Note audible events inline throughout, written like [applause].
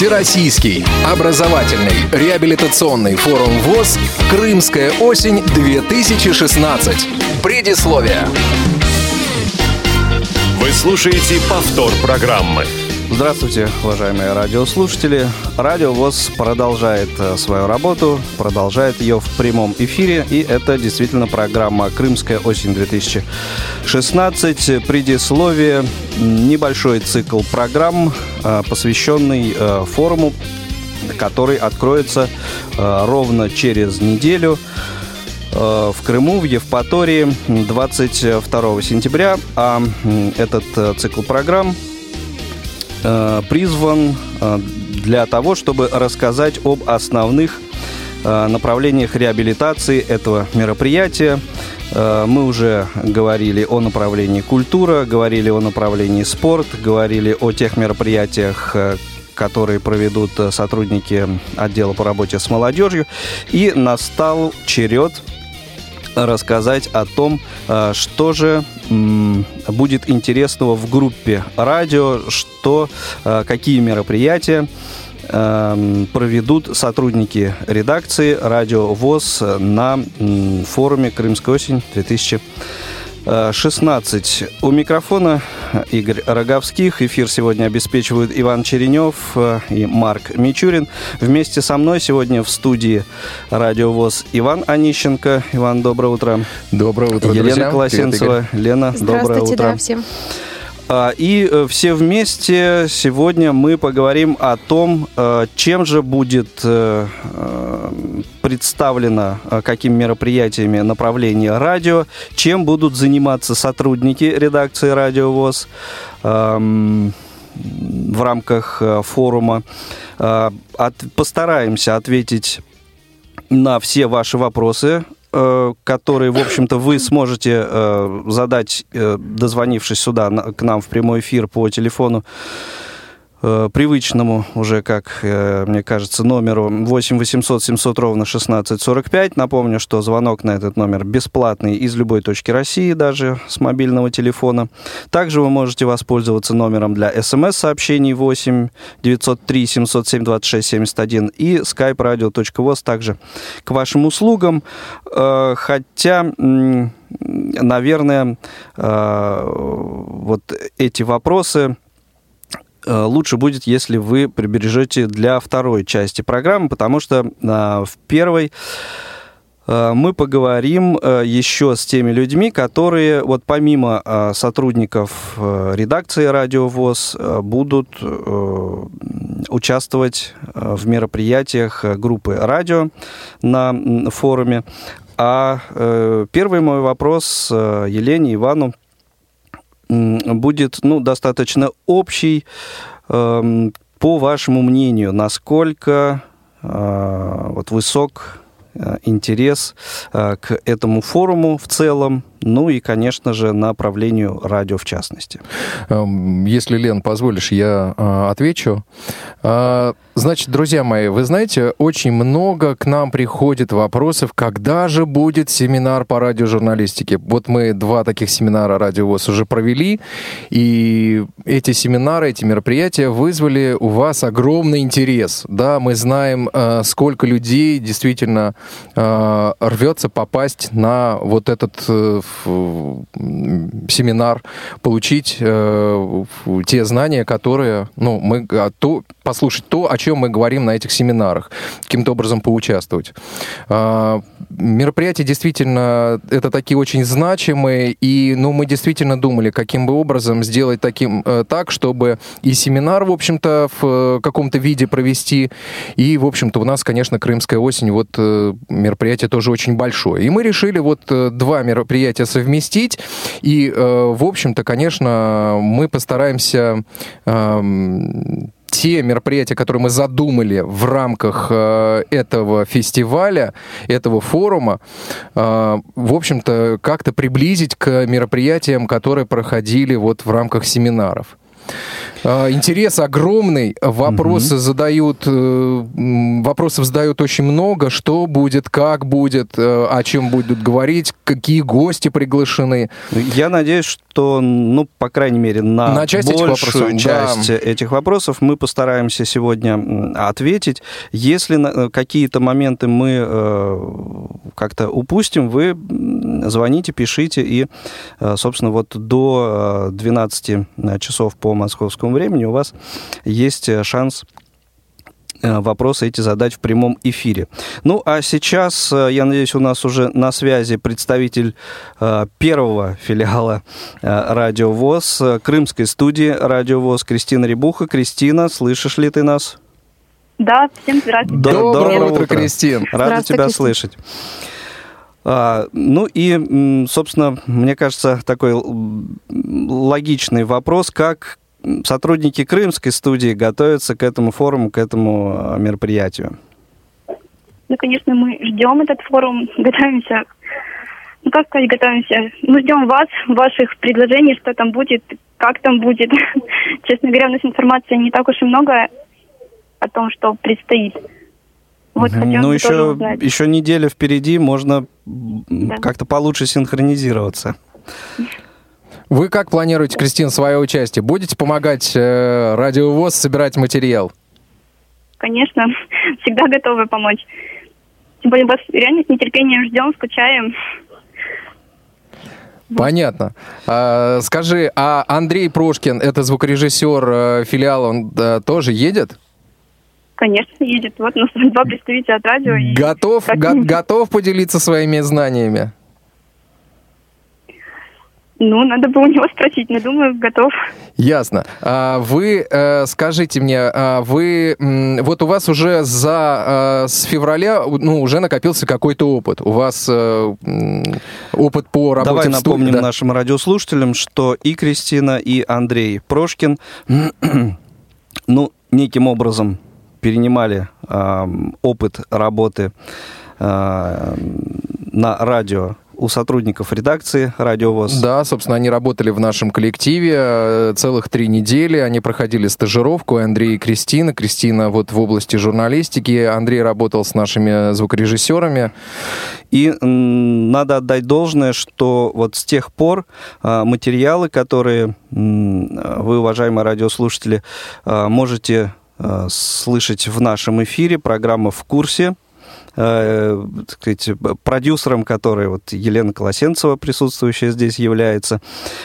Всероссийский образовательный реабилитационный форум ВОЗ «Крымская осень-2016». Предисловие. Вы слушаете повтор программы. Здравствуйте, уважаемые радиослушатели. Радио ВОЗ продолжает э, свою работу, продолжает ее в прямом эфире, и это действительно программа «Крымская осень-2016». Предисловие, небольшой цикл программ, э, посвященный э, форуму, который откроется ровно через неделю в Крыму, в Евпатории 22 сентября. А этот цикл программ призван э, для того, чтобы рассказать об основных э, направлениях реабилитации этого мероприятия. Мы уже говорили о направлении культура, говорили о направлении спорт, говорили о тех мероприятиях, которые проведут сотрудники отдела по работе с молодежью. И настал черед рассказать о том, э, что же будет интересного в группе радио, что, э, какие мероприятия э, проведут сотрудники редакции «Радио ВОЗ» на форуме «Крымская осень 2000 16. У микрофона Игорь Роговских. Эфир сегодня обеспечивают Иван Черенев э, и Марк Мичурин. Вместе со мной сегодня в студии радиовоз Иван Онищенко. Иван, доброе утро. Доброе утро, Елена друзья. Колосенцева. Привет, Lена, доброе утро. Да, всем. А, и э, все вместе сегодня мы поговорим о том, э, чем же будет э, представлено, какими мероприятиями направление радио, чем будут заниматься сотрудники редакции «Радио ВОЗ» эм, в рамках форума. Постараемся ответить на все ваши вопросы, которые, в общем-то, вы сможете э, задать, э, дозвонившись сюда к нам в прямой эфир по телефону. Э, привычному уже, как э, мне кажется, номеру 8 800 700 ровно 1645. Напомню, что звонок на этот номер бесплатный из любой точки России, даже с мобильного телефона. Также вы можете воспользоваться номером для смс-сообщений 8 903 707 26 71 и skype radio.voz также к вашим услугам. Э, хотя наверное, вот эти вопросы Э, лучше будет, если вы прибережете для второй части программы, потому что а, в первой э, мы поговорим э, еще с теми людьми, которые вот помимо сотрудников редакции Радио ВОЗ будут участвовать в мероприятиях группы радио на форуме. А первый мой вопрос Елене Ивану будет ну, достаточно общий. Эм, по вашему мнению, насколько э, вот высок э, интерес э, к этому форуму в целом, ну и, конечно же, направлению радио в частности. Эм, если, Лен, позволишь, я э, отвечу. Э, значит, друзья мои, вы знаете, очень много к нам приходит вопросов, когда же будет семинар по радиожурналистике. Вот мы два таких семинара «Радио ВОЗ» уже провели, и эти семинары, эти мероприятия вызвали у вас огромный интерес. Да, мы знаем, э, сколько людей действительно рвется попасть на вот этот семинар, получить э, те знания, которые, ну, мы, то, послушать то, о чем мы говорим на этих семинарах, каким-то образом поучаствовать. Э, мероприятия действительно, это такие очень значимые, и, ну, мы действительно думали, каким бы образом сделать таким, э, так, чтобы и семинар, в общем-то, в э, каком-то виде провести, и, в общем-то, у нас, конечно, Крымская осень, вот э, мероприятие тоже очень большое. И мы решили вот два мероприятия совместить. И, в общем-то, конечно, мы постараемся эм, те мероприятия, которые мы задумали в рамках э, этого фестиваля, этого форума, э, в общем-то, как-то приблизить к мероприятиям, которые проходили вот в рамках семинаров. А, интерес огромный, вопросы угу. задают, э, вопросов задают очень много, что будет, как будет, э, о чем будут говорить, какие гости приглашены. Я надеюсь, что, ну, по крайней мере, на, на часть большую этих вопросов, часть да. этих вопросов мы постараемся сегодня ответить. Если э, какие-то моменты мы как-то упустим, вы звоните, пишите, и, собственно, вот до 12 часов по московскому московскому времени, у вас есть э, шанс э, вопросы эти задать в прямом эфире. Ну, а сейчас, э, я надеюсь, у нас уже на связи представитель первого филиала Радио ВОЗ, крымской студии Радио ВОЗ Кристина Рябуха. Кристина, слышишь ли ты нас? Да, всем здравствуйте. Доброе, Доброе утро, утро, Кристин. Рада тебя Кристин. слышать. А, ну и, собственно, мне кажется, такой логичный вопрос, как сотрудники крымской студии готовятся к этому форуму, к этому а, мероприятию? Ну, конечно, мы ждем этот форум, [laughs] готовимся. Ну, как сказать, готовимся? Мы ждем вас, ваших предложений, что там будет, как там будет. [laughs] Честно говоря, у нас информации не так уж и много о том, что предстоит. Вот. Ну, еще, еще неделя впереди, можно да. как-то получше синхронизироваться. [laughs] Вы как планируете, Кристина, свое участие? Будете помогать э, радиовоз собирать материал? Конечно, [laughs] всегда готовы помочь. Тем более, вас реально с нетерпением ждем, скучаем. Понятно. А, скажи, а Андрей Прошкин, это звукорежиссер э, филиала, он да, тоже едет? Конечно, едет. Вот у нас [laughs] два представителя от радио. Готов, го- готов поделиться своими знаниями? Ну, надо было у него спросить, но думаю, готов. Ясно. А вы э, скажите мне, а вы вот у вас уже за э, с февраля ну уже накопился какой-то опыт. У вас э, опыт по работе Давай в студии. напомним да. нашим радиослушателям, что и Кристина, и Андрей Прошкин, [clears throat] ну неким образом перенимали опыт работы э, на радио у сотрудников редакции «Радио ВОЗ». Да, собственно, они работали в нашем коллективе э, целых три недели. Они проходили стажировку, Андрей и Кристина. Кристина вот в области журналистики. Андрей работал с нашими звукорежиссерами. И надо отдать должное, что вот с тех пор э, материалы, которые вы, уважаемые радиослушатели, э, можете слышать в нашем эфире, программа «В курсе», э, так сказать, продюсером, который вот Елена Колосенцева, присутствующая здесь, является.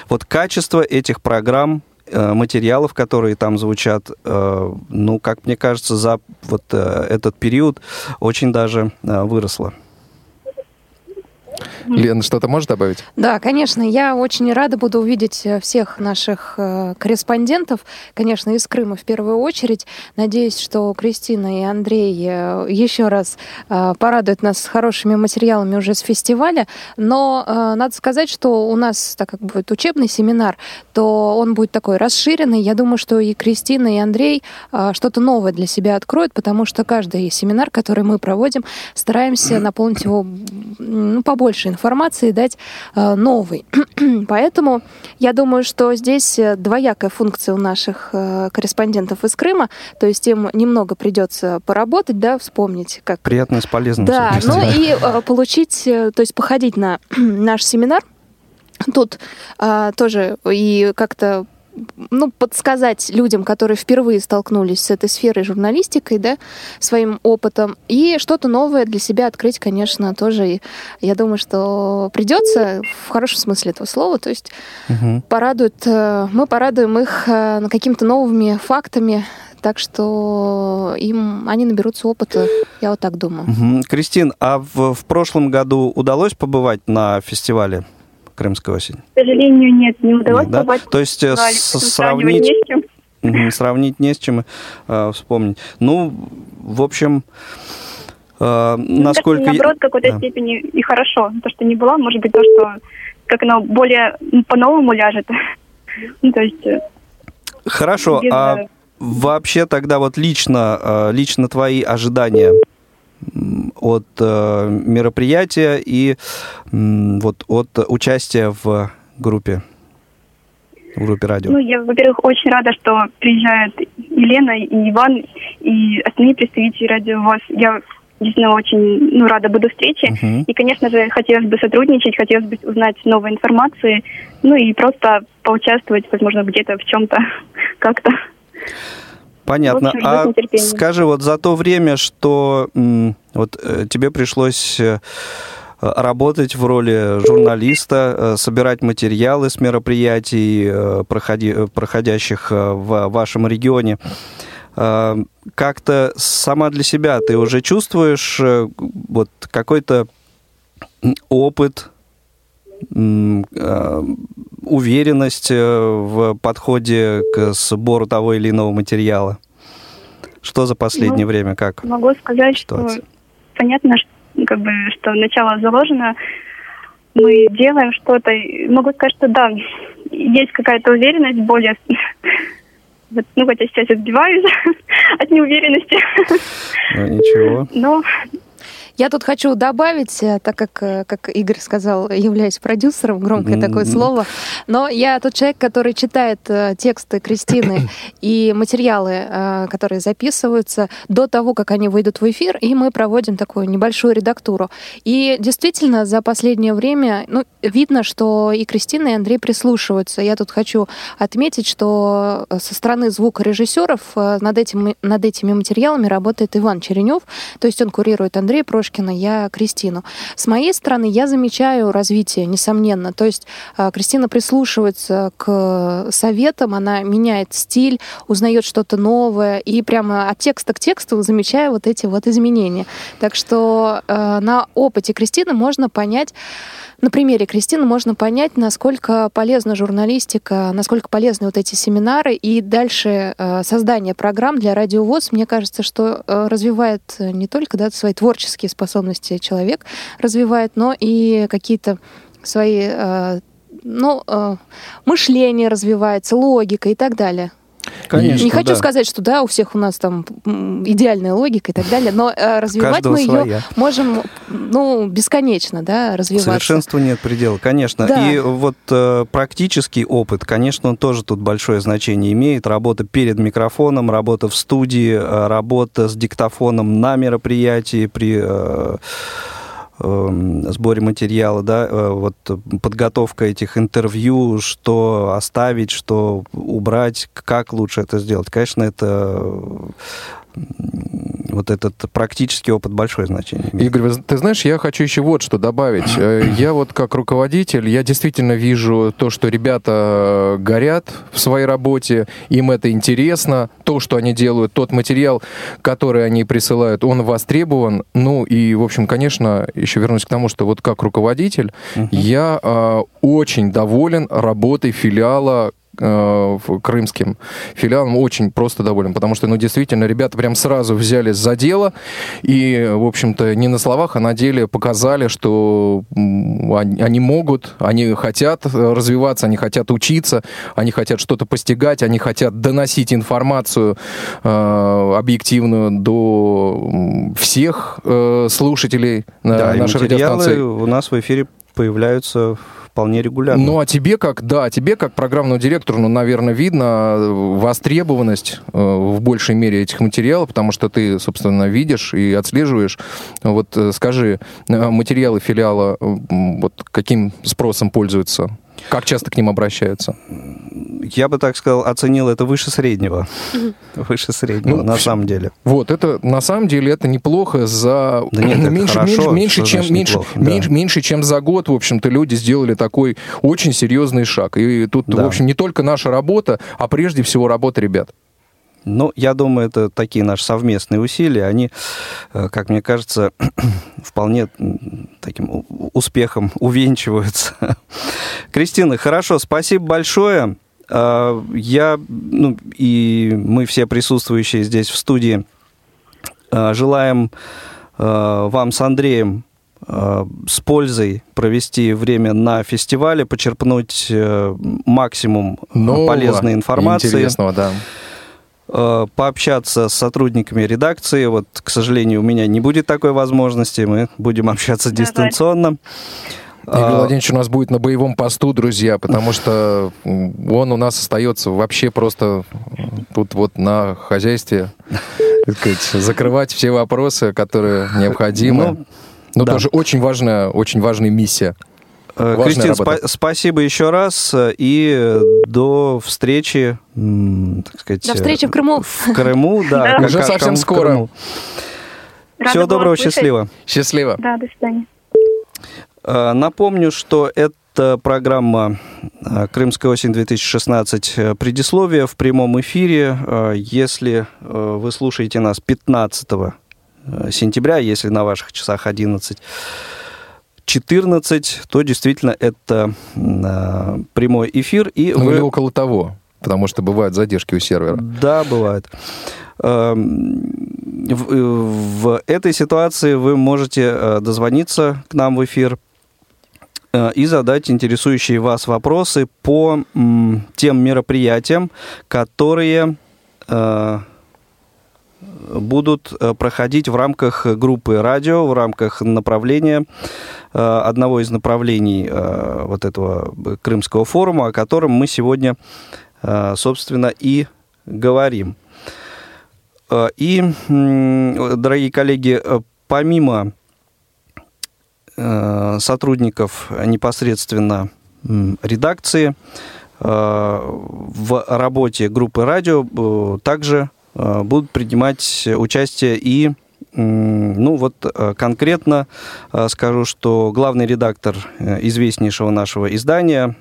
Вот качество этих программ э, материалов, которые там звучат, э, ну, как мне кажется, за вот э, этот период очень даже выросло. Лена, что-то можешь добавить? Да, конечно. Я очень рада буду увидеть э, всех наших э, корреспондентов, конечно, из Крыма в первую очередь. Надеюсь, что Кристина и Андрей э, еще раз порадуют нас хорошими материалами уже с фестиваля. Но надо сказать, что у нас, так как будет учебный семинар, то он будет такой расширенный. Я думаю, что и Кристина, и Андрей что-то новое для себя откроют, потому что каждый семинар, который мы проводим, стараемся наполнить его ну, побольше информации, дать э, новый. [clears throat] Поэтому я думаю, что здесь э, двоякая функция у наших э, корреспондентов из Крыма, то есть им немного придется поработать, да, вспомнить, как... Приятно с полезным. Да, ну и получить, то есть походить на [clears throat] наш семинар, Тут а, тоже и как-то ну, подсказать людям, которые впервые столкнулись с этой сферой журналистикой, да, своим опытом, и что-то новое для себя открыть, конечно, тоже, и я думаю, что придется в хорошем смысле этого слова, то есть угу. порадует, э, мы порадуем их э, какими-то новыми фактами, так что им они наберутся опыта, я вот так думаю. Угу. Кристин, а в, в прошлом году удалось побывать на фестивале? «Крымская осень»? К сожалению, нет, не удалось нет, да? То есть э, сравнить... Не с чем. [laughs] Сравнить не с чем, э, вспомнить. Ну, в общем, э, ну, насколько... Наоборот, в какой-то да. степени и хорошо. То, что не было, может быть, то, что как оно более по-новому ляжет. [laughs] ну, то есть... Э, хорошо, без... а вообще тогда вот лично, э, лично твои ожидания от э, мероприятия и вот от участия в группе? в группе радио? Ну, я, во-первых, очень рада, что приезжают Елена и Иван, и остальные представители радио ВОЗ. Я действительно очень ну, рада буду встрече. Мгм. И, конечно же, хотелось бы сотрудничать, хотелось бы узнать новой информации, ну и просто поучаствовать, возможно, где-то в чем-то [laughs] как-то. Понятно. А скажи, вот за то время, что вот э, тебе пришлось э, работать в роли журналиста, э, собирать материалы с мероприятий, проходи- проходящих в вашем регионе, как-то сама для себя ты уже чувствуешь вот какой-то опыт, уверенность э, в подходе к сбору того или иного материала? Что за последнее Ну, время? Как? Могу сказать, Ситуация. что понятно, что, как бы, что начало заложено, мы делаем что-то. Могу сказать, что да, есть какая-то уверенность более... [laughs] Вот, Ну, хотя сейчас я сбиваюсь [laughs] от неуверенности, Ну, ничего. но Я тут хочу добавить, э, так как, э, как Игорь сказал, являюсь продюсером, громкое такое Мгм. слово, но я тот человек, который читает э, тексты Кристины [coughs] и материалы, которые записываются до того, как они выйдут в эфир, и мы проводим такую небольшую редактуру. И действительно, за последнее время ну, видно, что и Кристина, и Андрей прислушиваются. Я тут хочу отметить, что со стороны звукорежиссеров над, этим, над этими материалами работает Иван Черенев, то есть он курирует Андрея Прошкина, я Кристину. С моей стороны я замечаю развитие, несомненно. То есть э, Кристина прислушивается к советам, она меняет стиль, узнает что-то новое, и прямо от текста к тексту замечаю вот эти вот изменения. Так что э, на опыте Кристины можно понять, на примере Кристины можно понять, насколько полезна журналистика, насколько полезны вот эти семинары и дальше э, создание программ для радиовоз. Мне кажется, что развивает не только да, свои творческие способности человек развивает, но и какие-то свои э, ну, э, мышление развивается, логика и так далее. Конечно, не хочу да. сказать, что да, у всех у нас там идеальная логика и так далее, но э, развивать каждого мы ее своя. можем, ну, бесконечно, да, развиваться. Совершенству нет предела, конечно. Да. И вот э, практический опыт, конечно, он тоже тут большое значение имеет. Работа перед микрофоном, работа в студии, э, работа с диктофоном на мероприятии при э, сборе материала, да, э, вот подготовка этих интервью, что оставить, что убрать, как лучше это сделать. Конечно, это вот этот практический опыт большое значение имеет. Игорь, ты знаешь, я хочу еще вот что добавить. Э, Я вот как руководитель, я действительно вижу то, что ребята э, горят в своей работе, им это интересно, то, что они делают, тот материал, который они присылают, он востребован. Ну и, в общем, конечно, еще вернусь к тому, что вот как руководитель, я э, очень доволен работой филиала э, крымским филиалом очень просто доволен, потому что, ну, действительно, ребята прям сразу взялись за дело и, в общем-то, не на словах, а на деле показали, что они, они могут, они хотят развиваться, они хотят учиться, они хотят что-то постигать, они хотят доносить информацию э, объективную до всех э, слушателей Да, нашей радиостанции. у нас в эфире появляются вполне регулярно. Ну, а тебе как, да, тебе как программному директору, ну, наверное, видно э, востребованность э, в большей мере этих материалов, потому что ты, собственно, видишь и отслеживаешь. Вот э, скажи, э, материалы филиала э, вот каким спросом пользуются? Как часто к ним обращаются? Я бы так сказал, оценил это выше среднего. Выше среднего, Ну, на самом деле. Вот, это на самом деле это неплохо за Да нет, это меньше, хорошо, меньше, чем значит меньше, неплохо, да. меньше, меньше, чем за год, в общем-то, люди сделали такой очень серьезный шаг. И тут, Да. в общем, не только наша работа, а прежде всего работа ребят. Ну, я думаю, это такие наши совместные усилия. Они, э, как мне кажется, [clears throat] вполне таким успехом [laughs] увенчиваются. Кристина, хорошо, спасибо большое. Э, Я, ну, и мы все присутствующие здесь в студии э, желаем э, вам с Андреем с пользой провести время на фестивале, почерпнуть э, максимум Нового полезной информации Интересного, да. Э, пообщаться с сотрудниками редакции. Вот, к сожалению, у меня не будет такой возможности. Мы будем общаться Да, дистанционно. Игорь а... Владимирович у нас будет на боевом посту, друзья, потому что он у нас остается вообще просто тут вот на хозяйстве, сказать, закрывать все вопросы, которые необходимы. Ну, ну да. тоже очень важная, очень важная миссия. Э, Кристин, спа- спасибо еще раз и до встречи, так сказать, до встречи в Крыму. В Крыму, [laughs] да. Уже совсем скоро. Всего доброго, счастливо. Счастливо. Да, до свидания. Э, напомню, что это программа э, «Крымская осень-2016. Предисловие» в прямом эфире. Если вы слушаете нас 15 сентября, если на ваших часах 11 14, то действительно это э, прямой эфир. И ну вы... или около того, потому что бывают задержки у сервера. Да, бывает. Эм, в, э, в этой ситуации вы можете э, дозвониться к нам в эфир э, и задать интересующие вас вопросы по тем мероприятиям, которые будут э, проходить в рамках группы радио, в рамках направления, э, одного из направлений э, вот этого Крымского форума, о котором мы сегодня, собственно, и говорим. И, дорогие коллеги, помимо сотрудников непосредственно редакции, в работе группы радио также будут принимать участие и ну вот э, конкретно э, скажу, что главный редактор известнейшего нашего издания,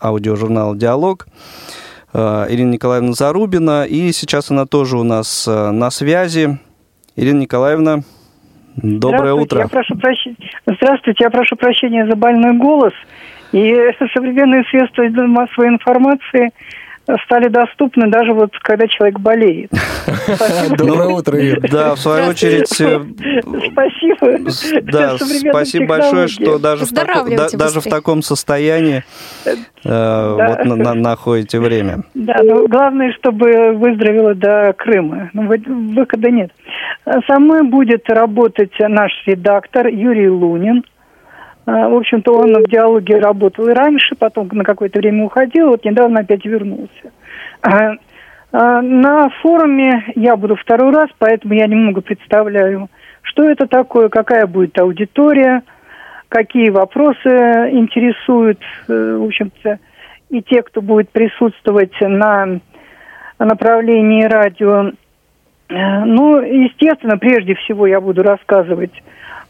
аудиожурнала «Диалог», Ирина Николаевна Зарубина, и сейчас она тоже у нас на связи. Ирина Николаевна, доброе утро. Я прошу прощения. Здравствуйте, я прошу прощения за больной голос. И современные средства массовой информации – стали доступны даже вот когда человек болеет. [laughs] Доброе утро, Ир. Да, в свою очередь... Э, спасибо. Да, спасибо большое, что даже в таком состоянии э, вот находите время. Да, но главное, чтобы выздоровела до Крыма. Ну, выхода нет. Со мной будет работать наш редактор Юрий Лунин. А, в общем-то, он в диалоге работал и раньше, потом на какое-то время уходил, вот недавно опять вернулся. А, а, на форуме я буду второй раз, поэтому я немного представляю, что это такое, какая будет аудитория, какие вопросы интересуют, э, в общем-то, и те, кто будет присутствовать на направлении радио. Э, ну, естественно, прежде всего я буду рассказывать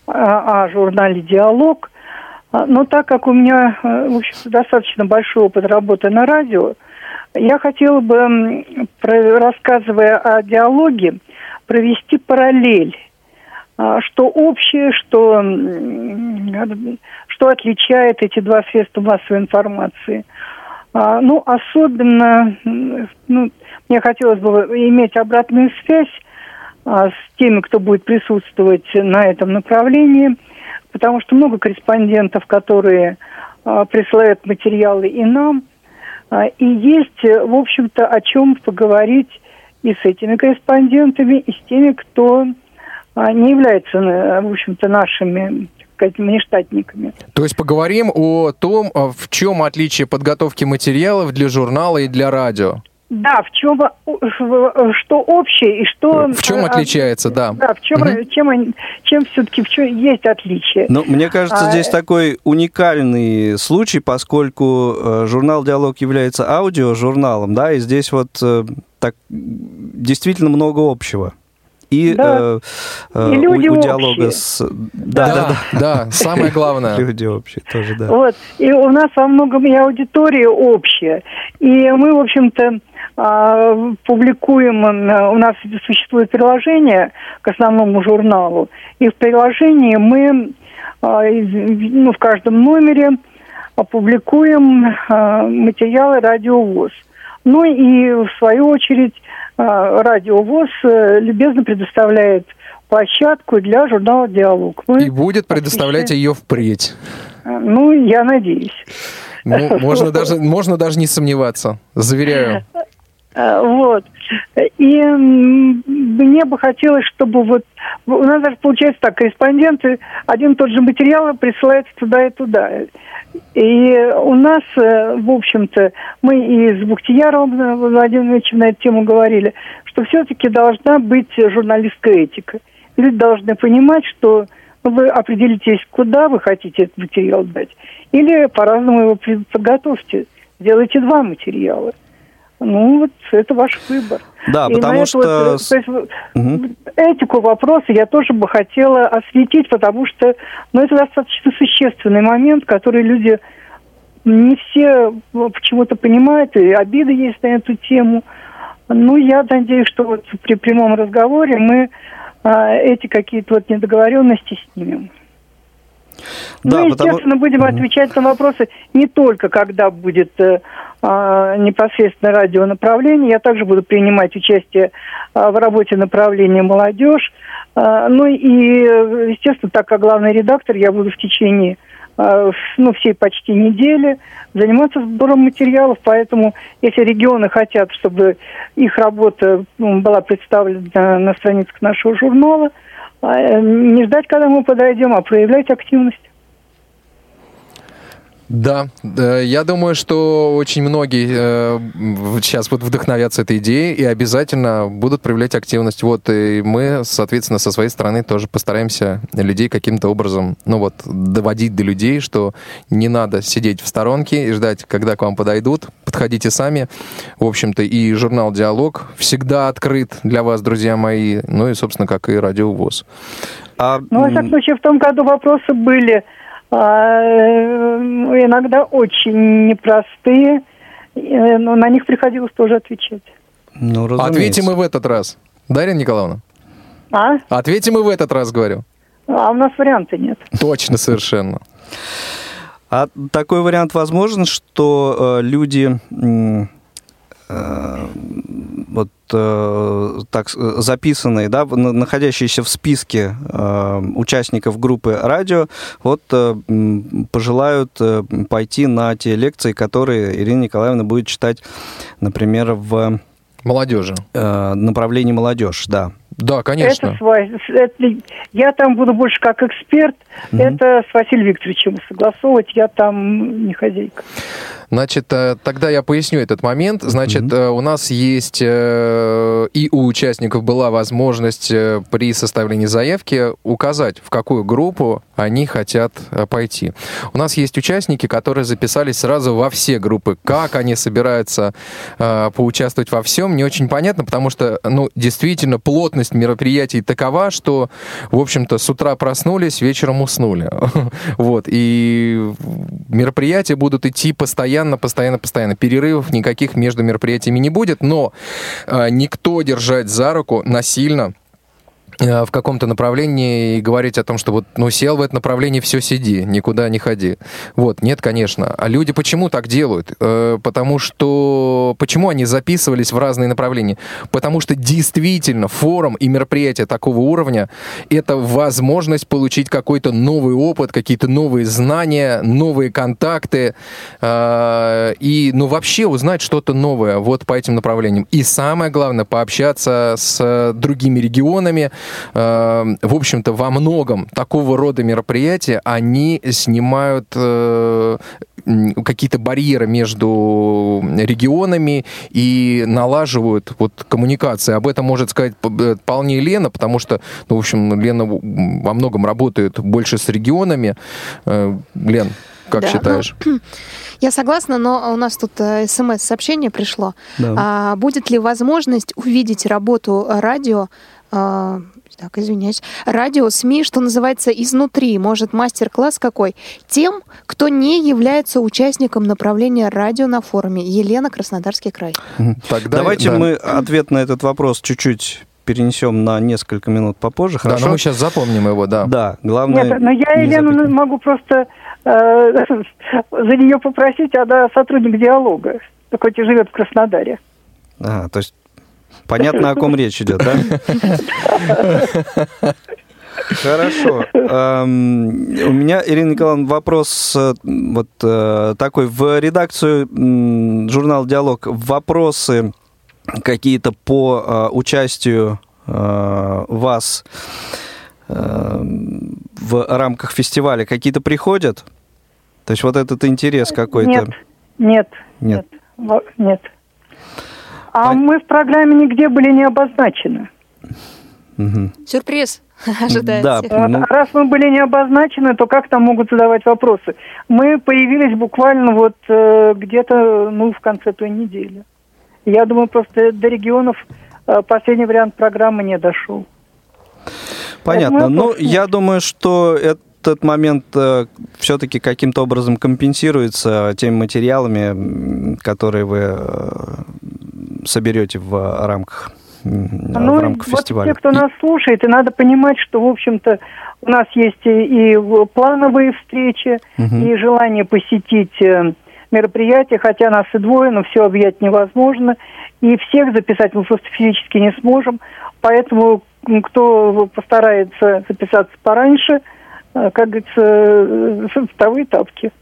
о, журнале «Диалог», но так как у меня, э, в общем достаточно большой опыт работы на радио, я хотела бы, рассказывая о диалоге, провести параллель а, что общее, что, что отличает эти два средства массовой информации. А, ну, особенно, ну, мне хотелось бы иметь обратную связь с теми, кто будет присутствовать на этом направлении – потому что много корреспондентов, которые а, присылают материалы и нам, а, и есть, в общем-то, о чем поговорить и с этими корреспондентами, и с теми, кто а, не является, в общем-то, нашими сказать, внештатниками. То есть поговорим о том, в чем отличие подготовки материалов для журнала и для радио. Да, в чем что общее и что в чем отличается, да. Да, в чем угу. чем чем все-таки в чем есть отличие. Ну, мне кажется, а, здесь такой уникальный случай, поскольку э, журнал Диалог является аудиожурналом, да, и здесь вот э, так действительно много общего и, да. э, и люди у, у диалога с... Да, да, да, да, да, самое главное. [laughs] Люди общие тоже, да. Вот, и у нас во многом и аудитория общая, и мы, в общем-то, а, публикуем, э, у нас существует приложение к основному журналу, и в приложении мы а, ну, в каждом номере опубликуем а, материалы радиовоз. Ну и в свою очередь Радио ВОЗ э, любезно предоставляет площадку для журнала «Диалог». Мы и будет предоставлять ее впредь. Э, ну, я надеюсь. Ну, можно [laughs] даже, можно даже не сомневаться, заверяю. Э, вот. И мне бы хотелось, чтобы вот... У нас даже получается так, корреспонденты один и тот же материал присылаются туда и туда. И у нас, э, в общем-то, мы и с Бухтияром Владимиром Ильичем на эту тему говорили, что все-таки должна быть журналистская этика. Люди должны понимать, что вы определитесь, куда вы хотите этот материал дать, или по-разному его подготовьте. Сделайте два материала. Ну, вот это ваш выбор. Да, и потому что... Вот, то есть, угу. Этику вопроса я тоже бы хотела осветить, потому что ну, это достаточно существенный момент, который люди не все почему-то понимают, и обиды есть на эту тему. Ну, я надеюсь, что вот при прямом разговоре мы а, эти какие-то вот недоговоренности снимем. Да, ну, естественно, потому... будем отвечать на вопросы не только когда будет э, э, непосредственно радионаправление, я также буду принимать участие э, в работе направления молодежь. Э, ну и, естественно, так как главный редактор, я буду в течение ну, всей почти недели заниматься сбором материалов, поэтому если регионы хотят, чтобы их работа ну, была представлена на страницах нашего журнала, а, не ждать, когда мы подойдем, а проявлять активность. Да, я думаю, что очень многие э, сейчас вот вдохновятся этой идеей и обязательно будут проявлять активность. Вот, и мы, соответственно, со своей стороны тоже постараемся людей каким-то образом, ну вот, доводить до людей, что не надо сидеть в сторонке и ждать, когда к вам подойдут. Подходите сами. В общем-то, и журнал «Диалог» всегда открыт для вас, друзья мои, ну и, собственно, как и радио ВОЗ. А... Ну, во всяком случае, в том году вопросы были а, э, иногда очень непростые, э, но на них приходилось тоже отвечать. Ну, Ответим и в этот раз. Дарья Николаевна? А? Ответим и в этот раз, говорю. А у нас варианта нет. Точно, совершенно. А такой вариант возможен, что э, люди э, вот э, так записанные, да, находящиеся в списке э, участников группы радио, вот э, пожелают э, пойти на те лекции, которые Ирина Николаевна будет читать, например, в молодежи э, направлении молодежь, да. Да, конечно. Это, это, я там буду больше как эксперт. Угу. Это с Василием Викторовичем согласовывать. Я там не хозяйка. Значит, э, тогда я поясню этот момент. Значит, mm-hmm. у нас есть э, и у участников была возможность при составлении заявки указать, в какую группу они хотят пойти. У нас есть участники, которые записались сразу во все группы. Как они собираются поучаствовать во всем, не очень понятно, потому что, ну, действительно, плотность мероприятий такова, что, в общем-то, с утра проснулись, вечером уснули. [laughs] Вот. И мероприятия будут идти постоянно постоянно, постоянно, постоянно. Перерывов никаких между мероприятиями не будет, но э, никто держать за руку насильно в каком-то направлении и говорить о том, что вот, ну, сел в это направление, все, сиди, никуда не ходи. Вот, нет, конечно. А люди почему так делают? Э, потому что... Почему они записывались в разные направления? Потому что действительно форум и мероприятие такого уровня — это возможность получить какой-то новый опыт, какие-то новые знания, новые контакты э, и, ну, вообще узнать что-то новое вот по этим направлениям. И самое главное, пообщаться с другими регионами, в общем-то, во многом такого рода мероприятия, они снимают э, какие-то барьеры между регионами и налаживают вот коммуникации. Об этом может сказать э, вполне Лена, потому что, ну, в общем, Лена во многом работает больше с регионами. Э, Лен, как да, считаешь? Ну, [clears throat] я согласна, но у нас тут смс-сообщение пришло. Да. А, будет ли возможность увидеть работу радио так, извиняюсь, радио, СМИ, что называется, изнутри. Может, мастер-класс какой? Тем, кто не является участником направления радио на форуме. Елена, Краснодарский край. Тогда, Давайте да. мы ответ на этот вопрос чуть-чуть перенесем на несколько минут попозже. Хорошо? Да, но мы сейчас запомним его, да. Да, главное... Нет, но я Елену запретить. могу просто э, [laughs] за нее попросить, она сотрудник диалога, хоть и живет в Краснодаре. А, то есть Понятно, о ком [laughs] речь идет, да? Хорошо. Эм, у меня, Ирина Николаевна, вопрос э, вот э, такой. В редакцию журнала «Диалог» вопросы какие-то по э, участию вас в рамках фестиваля какие-то приходят? То есть вот этот интерес какой-то? Нет, нет, Нет. нет. А мы в программе нигде были не обозначены. Мгм. Сюрприз [laughs] ожидается. Да, А ну, Раз мы были не обозначены, то как там могут задавать вопросы? Мы появились буквально вот э, где-то ну, в конце той недели. Я думаю, просто до регионов э, последний вариант программы не дошел. понятно. Ну, я думаю, что этот момент все-таки каким-то образом компенсируется теми материалами, которые вы э, соберете в рамках, м, Ну, в рамках вот фестиваля. те, кто нас слушает, и надо понимать, что, в общем-то, у нас есть и, плановые встречи, Мгм. и желание посетить э, мероприятия, хотя нас и двое, но все объять невозможно. И всех записать мы просто физически не сможем. Поэтому кто постарается записаться пораньше, э, как говорится, э, вторые тапки.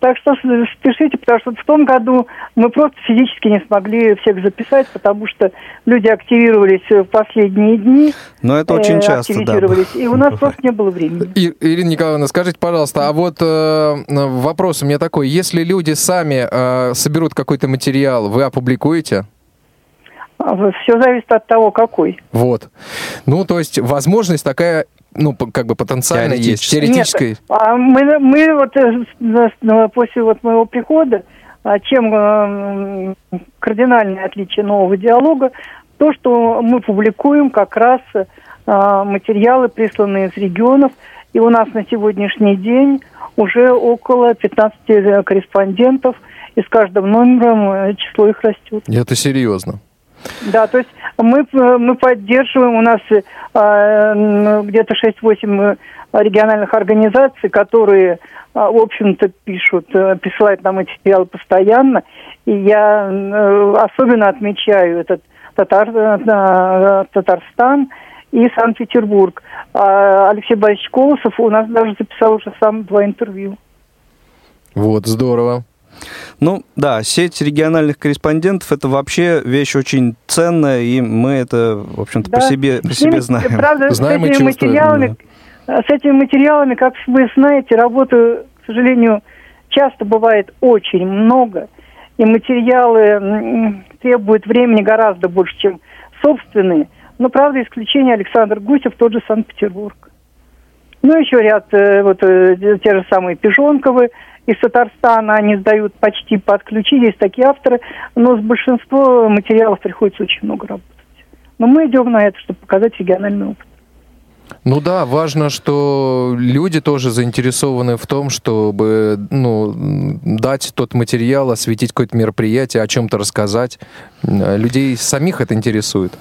Так что спешите, потому что в том году мы просто физически не смогли всех записать, потому что люди активировались в последние дни. Но это э, очень часто, да. активизировались, И у нас [laughs] просто не было времени. И- Ирина Николаевна, скажите, пожалуйста, а вот э, вопрос у меня такой. Если люди сами э, соберут какой-то материал, вы опубликуете? Все зависит от того, какой. Вот. Ну, то есть возможность такая, ну, по- как бы потенциально есть, Теоретически. теоретическая. Нет, а мы, мы вот э, с- после вот моего прихода, а, чем э, кардинальное отличие нового диалога, то, что мы публикуем как раз э, материалы, присланные из регионов, и у нас на сегодняшний день уже около 15 корреспондентов, и с каждым номером число их растет. Это серьезно. Да, то есть мы, э, мы поддерживаем, у нас э, м, где-то 6-8 э, региональных организаций, которые, в общем-то, пишут, э, присылают нам эти материалы постоянно. И я э, особенно отмечаю этот Татар, э, Татарстан и Санкт-Петербург. А Алексей Борисович Колосов у нас даже записал уже сам два интервью. Вот, здорово. Ну, да, сеть региональных корреспондентов – это вообще вещь очень ценная, и мы это, в общем-то, по Да. себе, по С ними, себе знаем. Правда, Знаем с и этими чувствуем, материалами, э, с этими материалами, как вы знаете, работы, к сожалению, часто бывает очень много, и материалы требуют времени гораздо больше, чем собственные. Но, правда, исключение Александр Гусев, тот же Санкт-Петербург. Ну, еще ряд, э, вот э, те же самые Пижонковы из Татарстана, они сдают почти под ключи, есть такие авторы, но с большинством материалов приходится очень много работать. Но мы идем на это, чтобы показать региональный опыт. Ну да, важно, что люди тоже заинтересованы в том, чтобы ну, дать тот материал, осветить какое-то мероприятие, о чем-то рассказать. Людей самих это интересует.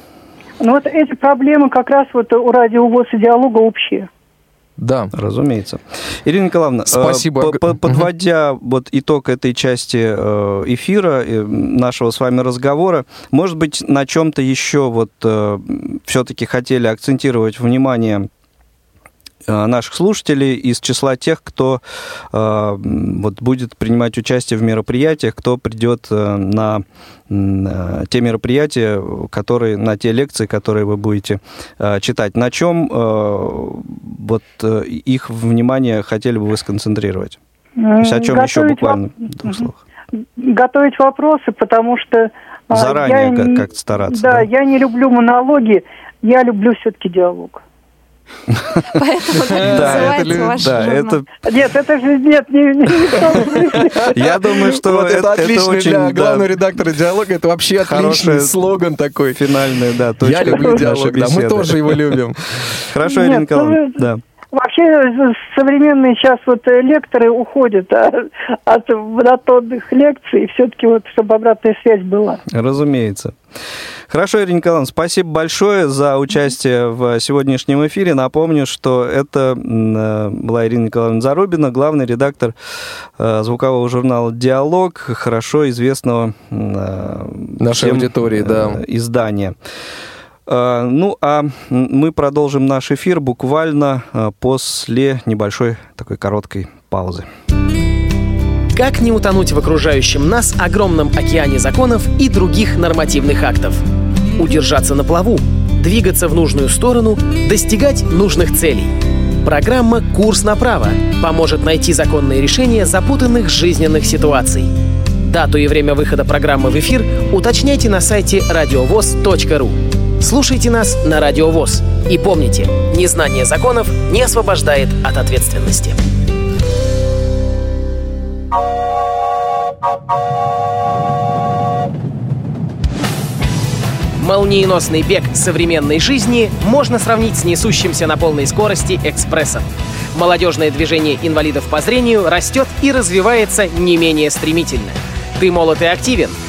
Но вот эти проблемы как раз вот у радио ВОЗ и диалога общие. Да. Разумеется. Ирина Николаевна, э, Спасибо. по- по- подводя вот итог этой части э, эфира, э, нашего с вами разговора, может быть, на чем-то еще вот все-таки хотели акцентировать внимание наших слушателей из числа тех, кто э, вот будет принимать участие в мероприятиях, кто придет э, на э, те мероприятия, которые на те лекции, которые вы будете э, читать. На чем э, вот э, их внимание хотели бы вы сконцентрировать? То есть о чем еще буквально в двух словах? Готовить вопросы, потому что... а, Заранее я как- как-то стараться, Да, да? я не люблю монологи, я люблю все-таки диалог. [laughs] Поэтому так называется это ваш Да, журнал. это, Нет, это же нет, не, я думаю, что Вот это, отлично очень для главного редактора диалога. Это вообще отличный слоган такой. финальная, да, точка Я люблю диалог, да, мы тоже его любим. [laughs] Хорошо, Ирина ну Николаевна, да. Вообще э, современные сейчас вот э, лекторы уходят а, от монотонных лекций, все-таки вот, чтобы обратная связь была. Разумеется. Хорошо, Ирина Николаевна, спасибо большое за участие в сегодняшнем эфире. Напомню, что это э, была Ирина Николаевна Зарубина, главный редактор э, звукового журнала «Диалог», хорошо известного э, Нашей аудитории, да. издания. Ну, а мы продолжим наш эфир буквально после небольшой такой короткой паузы. Как не утонуть в окружающем нас огромном океане законов и других нормативных актов? Удержаться на плаву, двигаться в нужную сторону, достигать нужных целей. Программа «Курс направо» поможет найти законные решения запутанных жизненных ситуаций. Дату и время выхода программы в эфир уточняйте на сайте радиовоз.ру. Слушайте нас на Радио ВОЗ. И помните, незнание законов не освобождает от ответственности. Молниеносный бег современной жизни можно сравнить с несущимся на полной скорости экспрессом. Молодежное движение инвалидов по зрению растет и развивается не менее стремительно. Ты молод и активен –